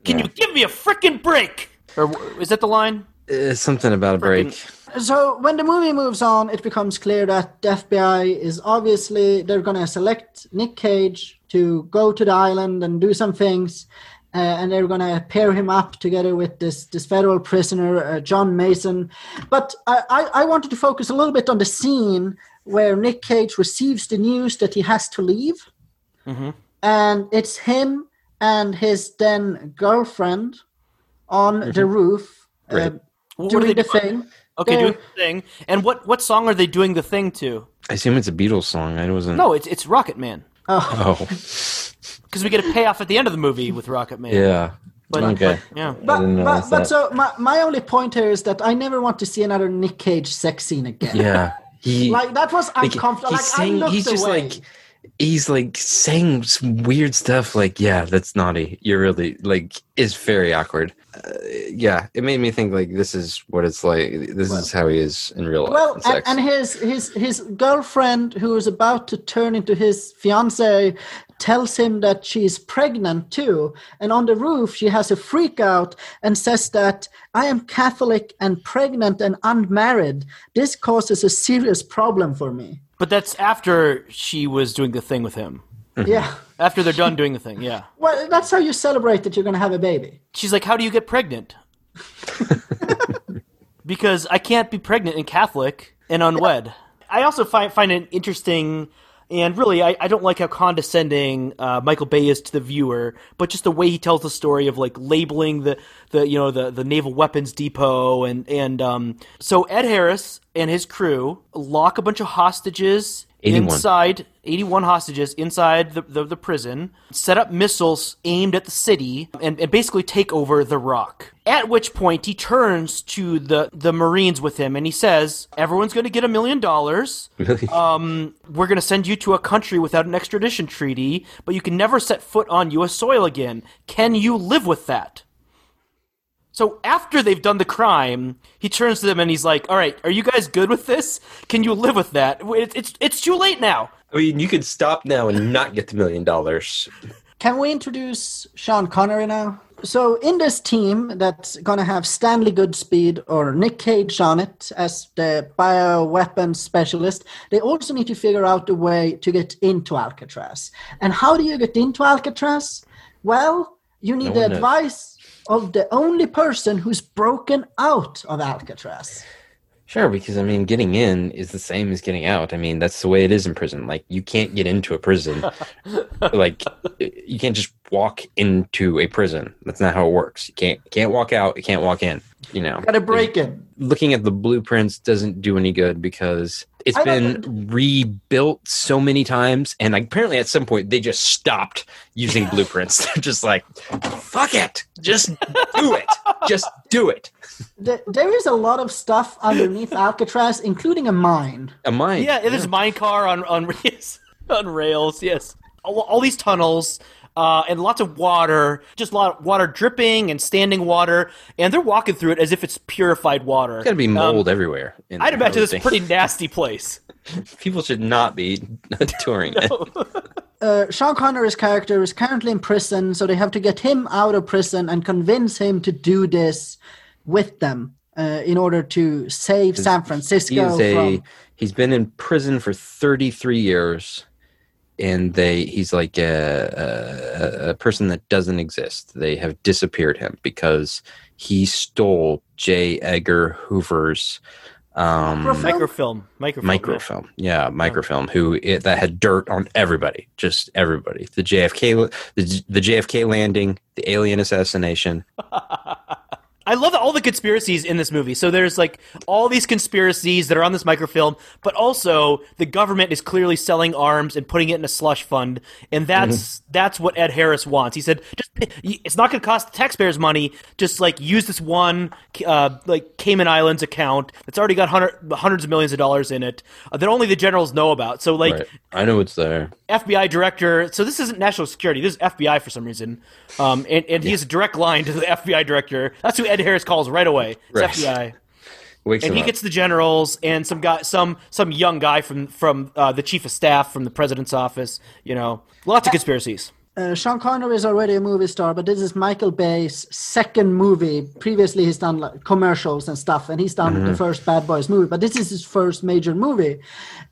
can you give me a freaking break? Or is that the line? Uh, something about a break. So when the movie moves on, it becomes clear that the FBI is obviously they're going to select Nick Cage to go to the island and do some things, uh, and they're going to pair him up together with this this federal prisoner uh, John Mason. But I, I I wanted to focus a little bit on the scene where Nick Cage receives the news that he has to leave, and it's him and his then girlfriend on the roof. Uh, Right. What are doing they the doing? thing. Okay, They're- doing the thing. And what what song are they doing the thing to? I assume it's a Beatles song. I wasn't. No, it's it's Rocket Man Oh, oh. [LAUGHS] because we get a payoff at the end of the movie with Rocket Man. yeah. But, okay. but, yeah. But, but, but so my, my only point here is that I never want to see another Nick Cage sex scene again. Yeah. [LAUGHS] He Like that was like, uncomfortable. he's Like I saying looked he's just away. like he's like saying some weird stuff like yeah that's naughty you're really like is very awkward uh, yeah it made me think like this is what it's like this is how he is in real life well, and, and his his his girlfriend, who is about to turn into his fiance, tells him that she's pregnant too. And on the roof, she has a freak out and says that I am Catholic and pregnant and unmarried. This causes a serious problem for me. But that's after she was doing the thing with him. Mm-hmm. Yeah. After they're done doing the thing, yeah. [LAUGHS] Well, that's how you celebrate that you're going to have a baby. She's like, "How do you get pregnant?" [LAUGHS] because I can't be pregnant and Catholic and unwed. I also find find it interesting, and really, I, I don't like how condescending uh, Michael Bay is to the viewer, but just the way he tells the story of like labeling the the you know the the naval weapons depot and and um. So Ed Harris and his crew lock a bunch of hostages 81. inside 81 hostages inside the, the, the prison, set up missiles aimed at the city, and, and basically take over the rock. At which point he turns to the, the Marines with him and he says, Everyone's going to get a million dollars. [LAUGHS] Um, we're going to send you to a country without an extradition treaty, but you can never set foot on U.S. soil again. Can you live with that? So after they've done the crime, he turns to them and he's like, "All right, are you guys good with this? Can you live with that? It's it's, it's too late now." I mean, you could stop now and not get the million dollars. Can we introduce Sean Connery now? So in this team that's gonna have Stanley Goodspeed or Nick Cage on it as the bioweapons specialist, they also need to figure out a way to get into Alcatraz. And how do you get into Alcatraz? Well, you need No the one knows. advice of the only person who's broken out of Alcatraz. Sure, because I mean, getting in is the same as getting out. I mean, that's the way it is in prison. Like, you can't get into a prison. [LAUGHS] like, you can't just walk into a prison. That's not how it works. You can't can't walk out. You can't walk in. You know, Gotta break in. looking at the blueprints doesn't do any good because it's I been rebuilt so many times, and apparently at some point they just stopped using blueprints. [LAUGHS] They're just like, "Fuck it, just do it, just do it." Th- There is a lot of stuff underneath Alcatraz, including a mine. A mine. Yeah, there's a mine car on on [LAUGHS] yes, on rails. Yes, all, all these tunnels. Uh, and lots of water, just a lot of water dripping and standing water, and they're walking through it as if it's purified water. Got to be mold everywhere. in Um, I'd there, imagine this is a pretty nasty place. [LAUGHS] People should not be [LAUGHS] touring it. uh, Sean Connery's character is currently in prison, so they have to get him out of prison and convince him to do this with them uh, in order to save San Francisco is a from. he's been in prison for 33 years and they he's like a, a, a person that doesn't exist. They have disappeared him because he stole J. Edgar Hoover's um Microfilm? Microfilm. Microfilm. yeah. microfilm. Yeah, microfilm. Who it, that had dirt on everybody, just everybody. The JFK, the, the JFK landing, the alien assassination. [LAUGHS] I love all the conspiracies in this movie. So there's like all these conspiracies that are on this microfilm, but also the government is clearly selling arms and putting it in a slush fund, and that's that's what Ed Harris wants. He said, "Just it's not going to cost the taxpayers money. Just like use this one uh, like Cayman Islands account that's already got hundred, hundreds of millions of dollars in it uh, that only the generals know about. So like right. I know it's there. FBI director. So this isn't national security. This is FBI for some reason. Um, and, and he has a direct line to the FBI director. That's who Ed Harris calls right away. It's Right. FBI. [LAUGHS] Wakes And he up. gets the generals and some guy, some some young guy from from uh, the chief of staff from the president's office. You know, lots of conspiracies. Uh, Sean Connery is already a movie star, but this is Michael Bay's second movie. Previously, he's done like commercials and stuff, and he's done the first Bad Boys movie. But this is his first major movie,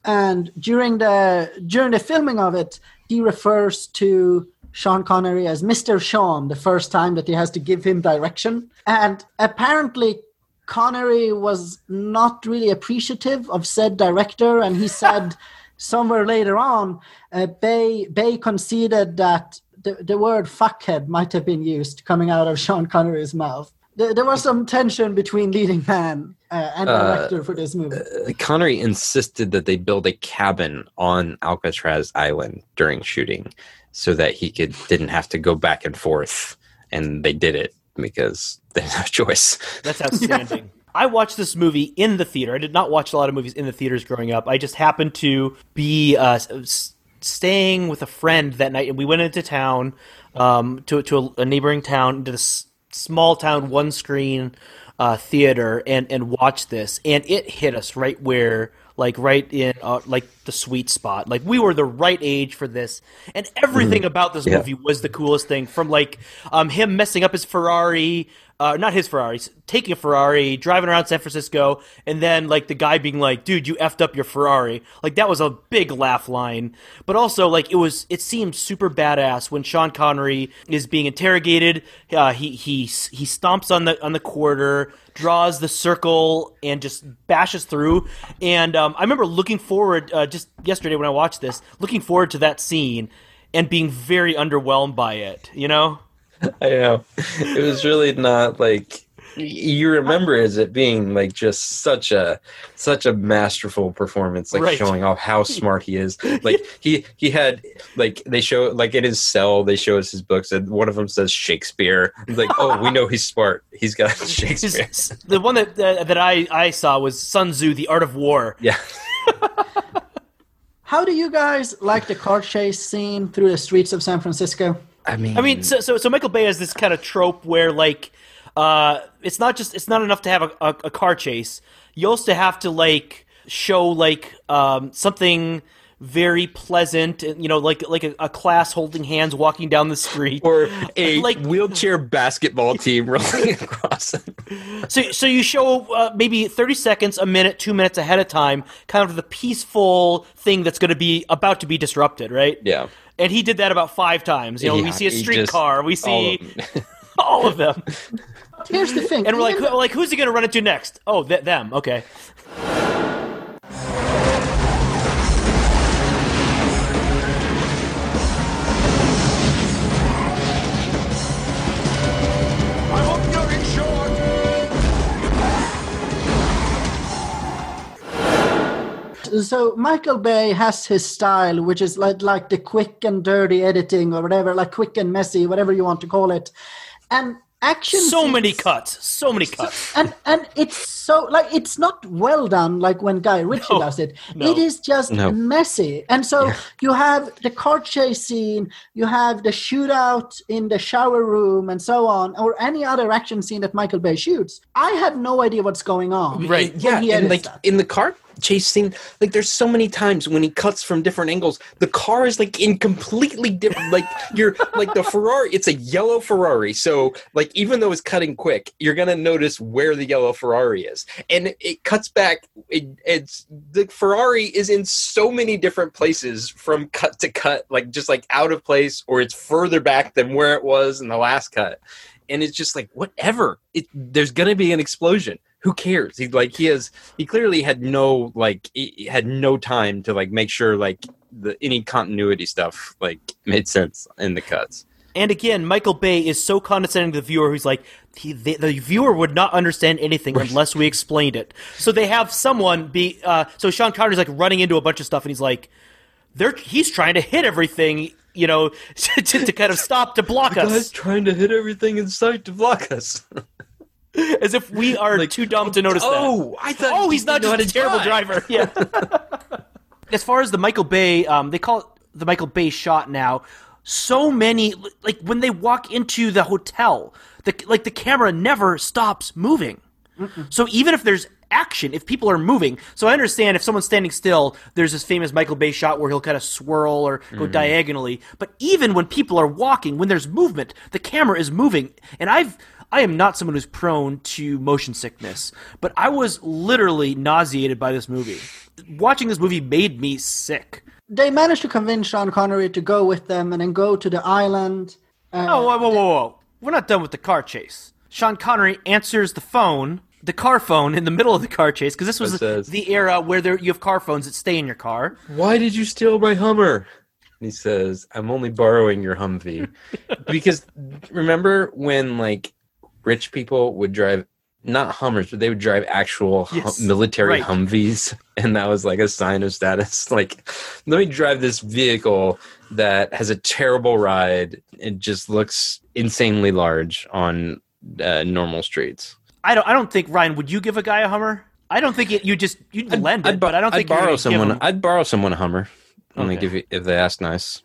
and during the during the filming of it, he refers to Sean Connery as Mr. Sean the first time that he has to give him direction, and apparently. Connery was not really appreciative of said director, and he said [LAUGHS] somewhere later on, uh, Bay Bay conceded that the, the word fuckhead might have been used coming out of Sean Connery's mouth. There, there was some tension between leading man uh, and Uh, director for this movie. Connery insisted that they build a cabin on Alcatraz Island during shooting, so that he could didn't have to go back and forth, and they did it because [LAUGHS] they had no choice. That's [LAUGHS] outstanding. I watched this movie in the theater. I did not watch a lot of movies in the theaters growing up. I just happened to be uh, staying with a friend that night, and we went into town um, to to a, a neighboring town, to this small town one screen uh, theater, and and watched this, and it hit us right where. Like right in, uh, like the sweet spot. Like we were the right age for this, and everything about this Yeah. movie was the coolest thing. From like um, him messing up his Ferrari, uh, not his Ferrari, taking a Ferrari, driving around San Francisco, and then like the guy being like, "Dude, you effed up your Ferrari." Like that was a big laugh line. But also like it was, it seemed super badass when Sean Connery is being interrogated. Uh, he he he stomps on the on the quarter, draws the circle, and just bashes through. And um, I remember looking forward uh, just yesterday when I watched this, looking forward to that scene. And being very underwhelmed by it, you know. [LAUGHS] I know it was really not like you remember um, as it being like just such a such a masterful performance like Right. showing off how [LAUGHS] smart he is like he he had like they show like in his cell they show us his books and one of them says shakespeare it's like oh we know he's smart he's got [LAUGHS] His- shakespeare the one that that, that I, I saw was Sun Tzu, The Art of War. yeah How do you guys like the car chase scene through the streets of San Francisco? I mean I mean, so, so so Michael Bay has this kind of trope where like, uh, it's not just it's not enough to have a, a, a car chase. You also have to like show like um, something very pleasant, you know, like like a, a class holding hands walking down the street. or [LAUGHS] a like- wheelchair basketball team [LAUGHS] rolling across So, so you show uh, maybe 30 seconds, a minute, two minutes ahead of time, kind of the peaceful thing that's going to be about to be disrupted, right? yeah And he did that about five times. You know, we see a streetcar, we all see of them. [LAUGHS] all of them, Here's the thing. and we're like, who, like, who's he going to run into next? Oh, th- them. Okay. So Michael Bay has his style, which is like like the quick and dirty editing or whatever, like quick and messy, whatever you want to call it, and action. So many cuts. So many cuts. and and it's so like it's not well done like when Guy Ritchie No, does it. no. It is just No. messy. And so you have the car chase scene, you have the shootout in the shower room, and so on, or any other action scene that Michael Bay shoots. I have no idea what's going on. Right. when yeah he and like that. in the car chase scene, like there's so many times when he cuts from different angles, the car is like in completely different. Like you're like the Ferrari, it's a yellow Ferrari, so like even though it's cutting quick, you're gonna notice where the yellow Ferrari is, and it cuts back. It, it's the Ferrari is in so many different places from cut to cut, like just like out of place, or it's further back than where it was in the last cut and it's just like whatever it, there's gonna be an explosion who cares he like he has he clearly had no like he had no time to like make sure like the any continuity stuff like [LAUGHS] made sense in the cuts And again, Michael Bay is so condescending to the viewer who's like, he, the, the viewer would not understand anything unless we explained it. So they have someone be, uh, so Sean Connery's like running into a bunch of stuff and he's like, they're, he's trying to hit everything, you know, [LAUGHS] to, to, kind of stop, to block us. trying to hit everything in sight to block us [LAUGHS] [LAUGHS] As if we are Like, too dumb to notice that. oh i thought Oh, he's not just a terrible drive. driver. [LAUGHS] Yeah. as far as the Michael Bay, um, they call it the Michael Bay shot now. So many, like when they walk into the hotel, the like the camera never stops moving. So even if there's action, if people are moving, so I understand if someone's standing still, there's this famous Michael Bay shot where he'll kind of swirl or go diagonally. But even when people are walking, when there's movement, the camera is moving. And I've I am not someone who's prone to motion sickness, but I was literally nauseated by this movie. Watching this movie made me sick. They managed to convince Sean Connery to go with them and then go to the island. Uh, Oh, whoa, whoa, whoa, whoa. We're not done with the car chase. Sean Connery answers the phone, the car phone, in the middle of the car chase, because this was says- the era where there, you have car phones that stay in your car. why did you steal my Hummer? And he says, I'm only borrowing your Humvee. [LAUGHS] because remember when like rich people would drive not Hummers, but they would drive actual hum- military right. Humvees, [LAUGHS] and that was like a sign of status. [LAUGHS] Like, let me drive this vehicle that has a terrible ride. It just looks insanely large on uh, normal streets. I don't. I don't think Ryan. Would you give a guy a Hummer? I don't think it. You just you'd lend it, bo- but I don't I'd think you're borrow someone. I'd borrow someone a Hummer. Only Okay. if you, if they ask nice.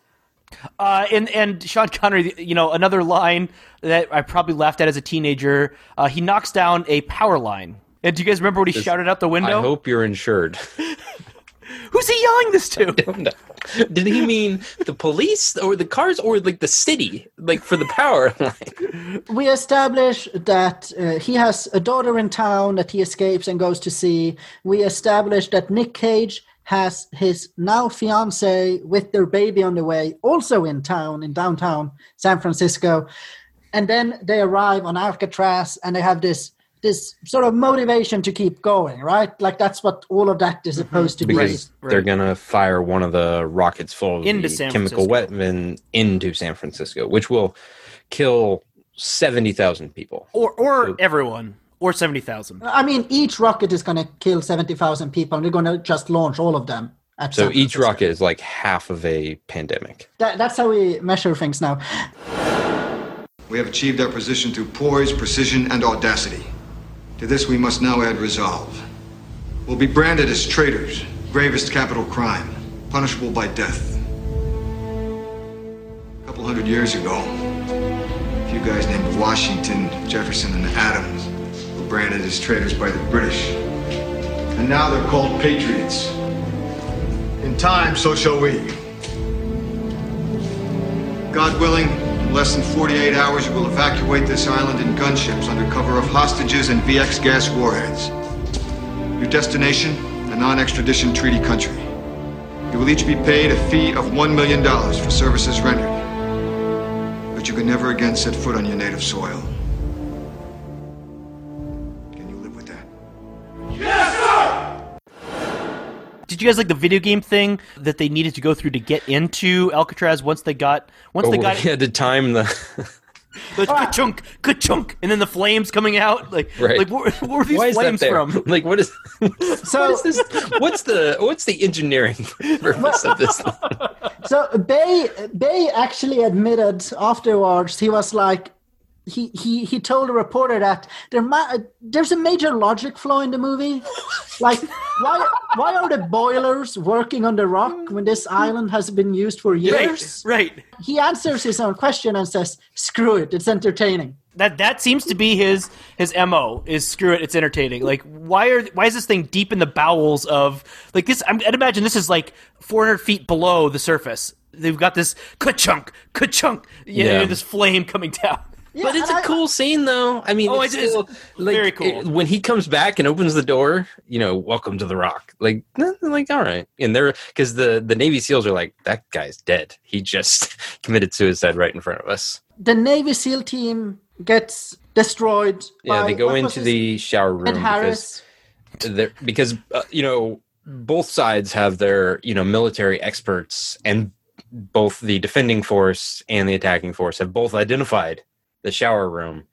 Uh, and and Sean Connery, you know, another line that I probably laughed at as a teenager. Uh, he knocks down a power line. And do you guys remember what he shouted out the window? I hope you're insured. [LAUGHS] Who's he yelling this to? No. Did he mean the police or the cars or like the city, like for the power [LAUGHS] line? we establish that uh, he has a daughter in town that he escapes and goes to see. We establish that Nick Cage has his now fiance with their baby on the way, also in town, in downtown San Francisco. And then they arrive on Alcatraz and they have this this sort of motivation to keep going, right? Like that's what all of that is mm-hmm. supposed to be. Because they're gonna fire one of the rockets full of Into the chemical Francisco. weapon into San Francisco, which will kill seventy thousand people. Or or everyone. Or seventy thousand. I mean, each rocket is going to kill 70,000 people and they're going to just launch all of them. At So each rocket is like half of a pandemic. That, that's how we measure things now. We have achieved our position through poise, precision, and audacity. To this, we must now add resolve. We'll be branded as traitors, gravest capital crime, punishable by death. A couple hundred years ago, a few guys named Washington, Jefferson, and Adams branded as traitors by the British. And now they're called patriots. In time, so shall we. God willing, in less than 48 hours, you will evacuate this island in gunships under cover of hostages and VX gas warheads. Your destination, a non-extradition treaty country. You will each be paid a fee of $1 million for services rendered. But you can never again set foot on your native soil. Did you guys like the video game thing that they needed to go through to get into Alcatraz once they got once they Oh, got he had to time the [LAUGHS] the ka-chunk, ka-chunk, and then the flames coming out? Like, Right. like where, where were these Why flames from? [LAUGHS] Like what is [LAUGHS] So, what is this? What's the what's the engineering purpose of this? so Bay Bay actually admitted afterwards he was like he he he told a reporter that there ma- there's a major logic flaw in the movie. [LAUGHS] Like why why are the boilers working on the rock when this island has been used for years? Right, right. He answers his own question and says, "Screw it, it's entertaining." That that seems to be his his mo. Is screw it, it's entertaining. Like why are why is this thing deep in the bowels of like this? I'm, I'd imagine this is like 400 feet below the surface. They've got this ka-chunk, ka-chunk, you know, Yeah. this flame coming down. But it's and a I- cool scene, though. I mean, Oh, it's it is still, like, very cool. it- when he comes back and opens the door, you know, welcome to the Rock. Like, like, all right, and they're because the the Navy SEALs are like, that guy's dead. He just [LAUGHS] committed suicide right in front of us. The Navy SEAL team gets destroyed. Yeah, by, they go into the shower room because Harris. they're because uh, you know both sides have their you know military experts and both the defending force and the attacking force have both identified the shower room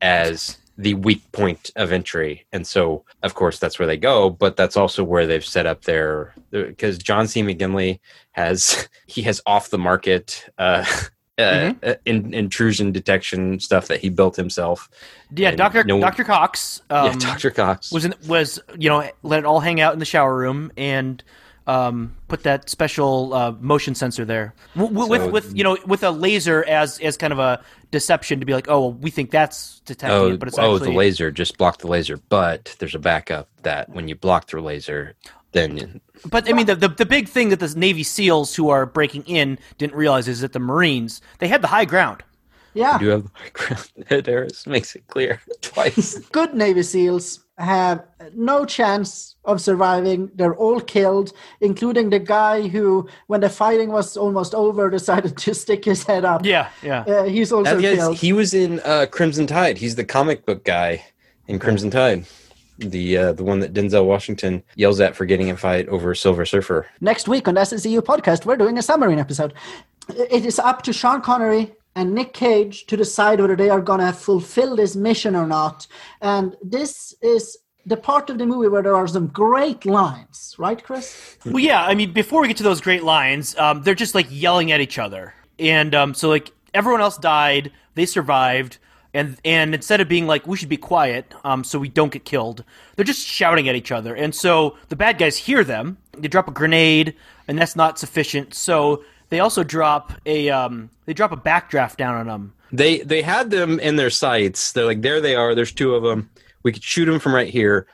as the weak point of entry. And so of course that's where they go but that's also where they've set up their because john c. Mcginley has [LAUGHS] he has off the market uh, [LAUGHS] uh, uh, in, intrusion detection stuff that he built himself. Yeah, Doctor no- Doctor Cox. [LAUGHS] Um, yeah dr cox. was in, was you know let it all hang out in the shower room and um, put that special uh, motion sensor there w- w- with So- with you know with a laser as as kind of a deception to be like oh well, we think that's detecting Oh, it, but it's oh, actually the laser just blocked the laser, but there's a backup that when you block the laser, then But I mean, the, the the big thing that the Navy SEALs who are breaking in didn't realize is that the Marines they had the high ground. Yeah, you have the background. [LAUGHS] Ed Harris makes it clear [LAUGHS] twice. good Navy SEAls have no chance of surviving. They're all killed, including the guy who, when the fighting was almost over, [LAUGHS] decided to stick his head up. Yeah, yeah. Uh, he's also That killed. he was in uh, Crimson Tide. He's the comic book guy in Crimson Tide. The uh, the one that Denzel Washington yells at for getting in a fight over Silver Surfer. Next week on the SSEU podcast, we're doing a submarine episode. It is up to Sean Connery and Nick Cage to decide whether they are going to fulfill this mission or not. And this is the part of the movie where there are some great lines, right, Chris? Well, yeah. I mean, before we get to those great lines, um, they're just like yelling at each other, and um, so like everyone else died, they survived, and and instead of being like we should be quiet, um, so we don't get killed, they're just shouting at each other, and so the bad guys hear them. They drop a grenade, and that's not sufficient. So they also drop a um, they drop a backdraft down on them. They they had them in their sights. They're like, there they are. There's two of them. We could shoot them from right here.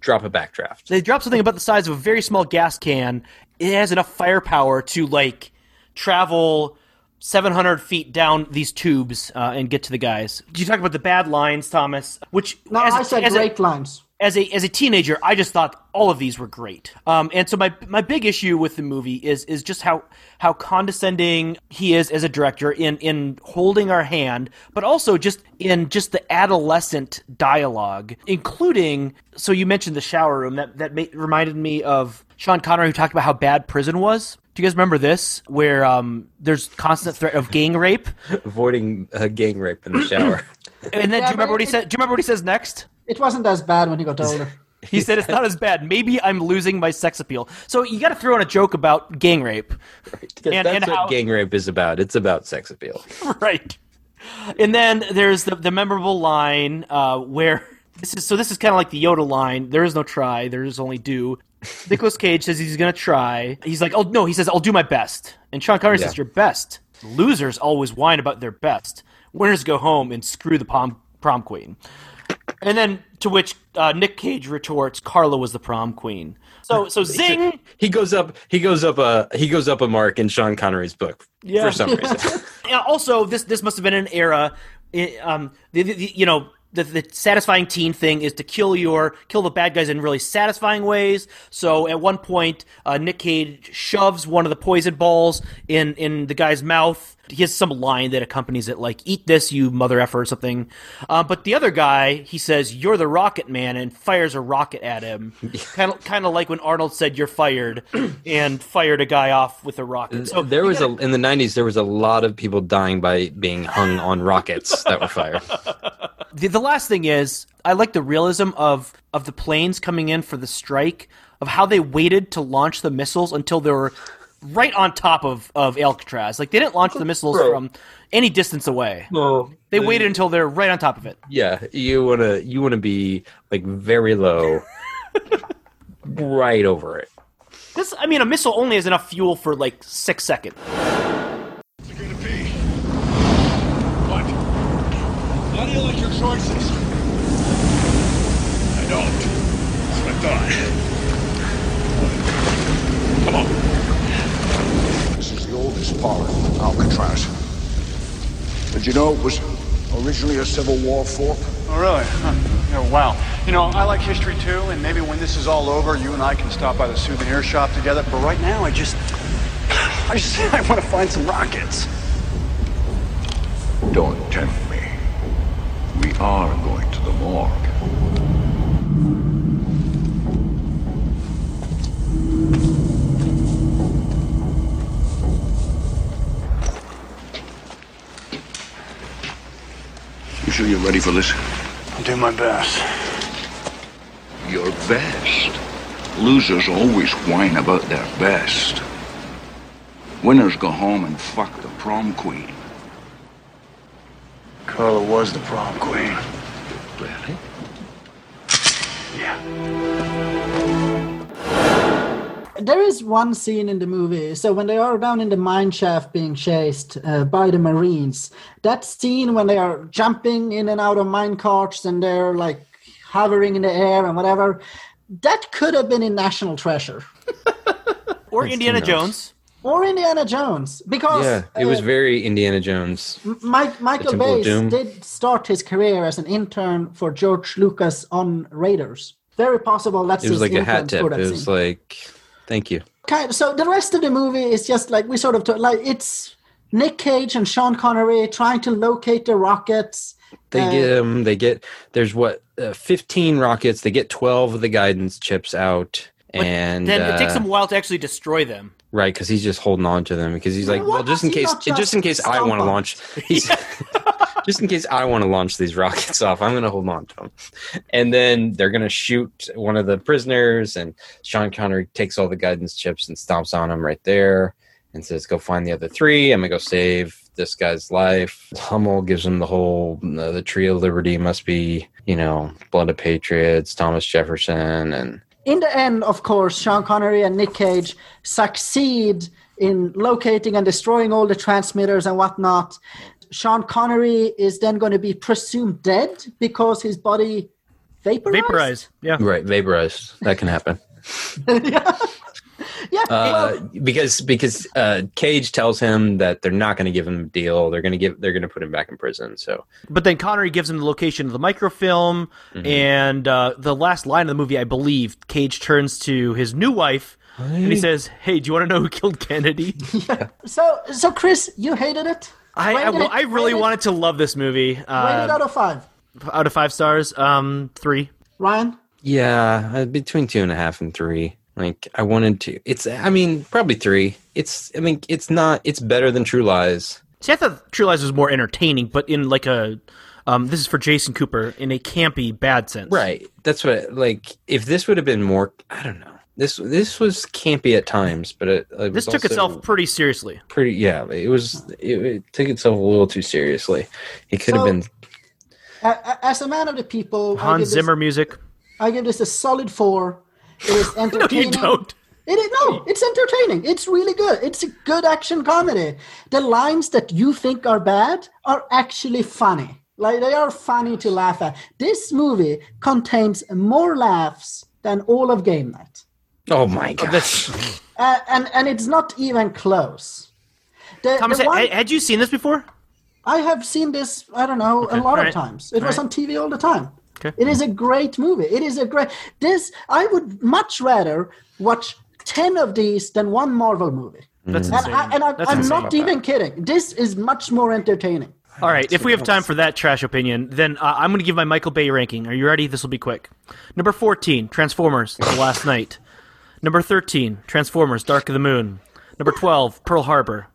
Drop a backdraft. They drop something about the size of a very small gas can. It has enough firepower to like travel 700 feet down these tubes uh, and get to the guys. You talk about the bad lines, Thomas. Which No, as a- I said as a- great lines. As a as a teenager, I just thought all of these were great. Um, and so my my big issue with the movie is is just how how condescending he is as a director in in holding our hand, but also just in just the adolescent dialogue, including. So you mentioned the shower room that that ma- reminded me of Sean Connery who talked about how bad prison was. Do you guys remember this, where um, there's constant threat of gang rape? Avoiding uh, gang rape in the shower. And then, do you remember what he said? Do you remember what he says next? It wasn't as bad when he got older. [LAUGHS] He said it's not as bad. Maybe I'm losing my sex appeal. So you got to throw in a joke about gang rape, Because And- that's and what how- gang rape is about. It's about sex appeal. [LAUGHS] right? And then there's the the memorable line uh, where this is so this is kind of like the Yoda line. There is no try. There is only do. Nicholas Cage says he's gonna try. He's like, oh no. He says I'll do my best. And Sean Connery Yeah. says your best. Losers always whine about their best. Winners go home and screw the prom prom queen. And then to which uh, Nick Cage retorts, Carla was the prom queen. So so zing. He goes up. He goes up a. He goes up a mark in Sean Connery's book Yeah. for some reason. [LAUGHS] Yeah, also, this this must have been an era. um, the, the, the- you know, the, the satisfying teen thing is to kill your kill the bad guys in really satisfying ways. So at one point, uh, Nick Cage shoves one of the poison balls in in the guy's mouth. He has some line that accompanies it, like "Eat this, you mother effer" or something. Uh, but the other guy, he says, "You're the Rocket Man," and fires a rocket at him, kind of kind of like when Arnold said, "You're fired," [CLEARS THROAT] and fired a guy off with a rocket. So there was gotta- a in the '90s. There was a lot of people dying by being hung on rockets that were fired. [LAUGHS] The, the last thing is, I like the realism of of the planes coming in for the strike, of how they waited to launch the missiles until there were right on top of of Alcatraz. Like they didn't launch the missiles Bro. from any distance away. Well, They waited until they're right on top of it. yeah, you wanna you wanna be like very low, [LAUGHS] right over it. This, I mean, a missile only has enough fuel for like six seconds. What's it gonna be? What? What feel like your choices? I don't. That's what I thought. Come on. This is part of Alcatraz. Did you know it was originally a Civil War fort? Oh, really? Huh. Yeah, wow. You know, I like history too, and maybe when this is all over, you and I can stop by the souvenir shop together. But right now, I just. I just. [LAUGHS] I want to find some rockets. Don't tempt me. We are going to the morgue. You sure you're ready for this? I'll do my best. Your best. Losers always whine about their best. Winners go home and fuck the prom queen. Carla was the prom queen. Really? Yeah. There is one scene in the movie. So when they are down in the mine shaft being chased uh, by the Marines, that scene when they are jumping in and out of mine carts and they're like hovering in the air and whatever, that could have been in National Treasure [LAUGHS] Or That's Indiana. Jones. or Indiana Jones because Yeah, it was uh, very Indiana Jones. Mike, Michael Temple Bay did start his career as an intern for George Lucas on Raiders. Very possible that's It was his like a hat tip. It was like, thank you. kind so the rest of the movie is just like we sort of took like it's Nick Cage and Sean Connery trying to locate the rockets. They Uh, get um, they get there's what uh, 15 rockets. They get 12 of the guidance chips out, and Then it takes uh, him a while to actually destroy them. right because he's just holding on to them because he's like, Why well, just in he case, just just in case I want to launch, he's, [LAUGHS] just in case I want to launch these rockets off, I'm gonna hold on to them, and then they're gonna shoot one of the prisoners, and Sean Connery takes all the guidance chips and stomps on them right there, and says, "Go find the other three. I'm gonna go save." This guy's life. Hummel gives him the whole uh, the tree of liberty must be, you know, blood of patriots, Thomas Jefferson, and In the end, of course, Sean Connery and Nick Cage succeed in locating and destroying all the transmitters and whatnot. Sean Connery is then going to be presumed dead because his body vaporized. Vaporize. Yeah. right, vaporized. That can happen. [LAUGHS] Yeah, uh, well, because because uh, Cage tells him that they're not going to give him a deal. They're going to give they're going to put him back in prison. So But then Connery gives him the location of the microfilm, Mm-hmm. and uh, the last line of the movie, I believe, Cage turns to his new wife and he says, "Hey, do you want to know who killed Kennedy?" [LAUGHS] yeah. so so Chris, you hated it. I, I, well, it- I really rated- wanted to love this movie. Rated Uh, out of five. out of five stars, um, three. Ryan, yeah, uh, between two and a half and three. Like I wanted to. It's I mean probably three. It's I mean it's not. It's better than True Lies. See, I thought True Lies was more entertaining, but in like a, um, this is for Jason Cooper in a campy bad sense. Right. That's what like if this would have been more. I don't know. This this was campy at times, but it, it This was took itself pretty seriously. pretty. Yeah, it was. It, it took itself a little too seriously. It could have been. a- a- as a man of the people, I Hans give, this, Zimmer music. I give this a solid four. It is [LAUGHS] entertaining. No, entertaining. you don't. It is no, it's entertaining. It's really good. It's a good action comedy. The lines that you think are bad are actually funny. Like they are funny to laugh at. This movie contains more laughs than all of Game Night, Oh my god! Uh, and and it's not even close. The, Thomas, the one- had, had you seen this before? I have seen this, I don't know, a lot all of right. times. It All was right. on TV all the time. Okay. It is a great movie. It is a great this I would much rather watch 10 of these than one Marvel movie. That's And, insane. I, and I, That's I'm insane. not even kidding. This is much more entertaining. All right, if we have time for that trash opinion, then uh, I'm going to give my Michael Bay ranking. Are you ready? This will be quick. Number 14, Transformers: The Last Knight. Number 13, Transformers: Dark of the Moon. Number 12, Pearl Harbor.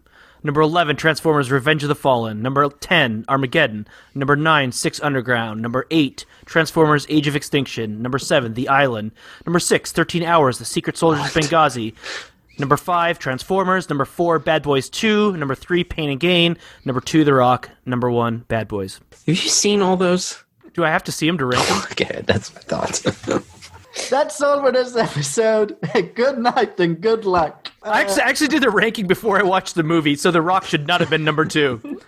Number 11, Transformers: Revenge of the Fallen. Number 10, Armageddon. Number 9, Six Underground. Number 8, Transformers: Age of Extinction. Number 7, The Island. Number 6, 13 Hours: The Secret Soldiers of Benghazi. Number five, Transformers. Number four, Bad Boys 2. Number three, Pain and Gain. Number two, The Rock. Number one, Bad Boys. Have you seen all those? Do I have to see them to rank them? [LAUGHS] Okay, that's my thoughts. [LAUGHS] That's all for this episode. [LAUGHS] good night and good luck. I actually, I actually did the ranking before I watched the movie, so The Rock should not have been number two.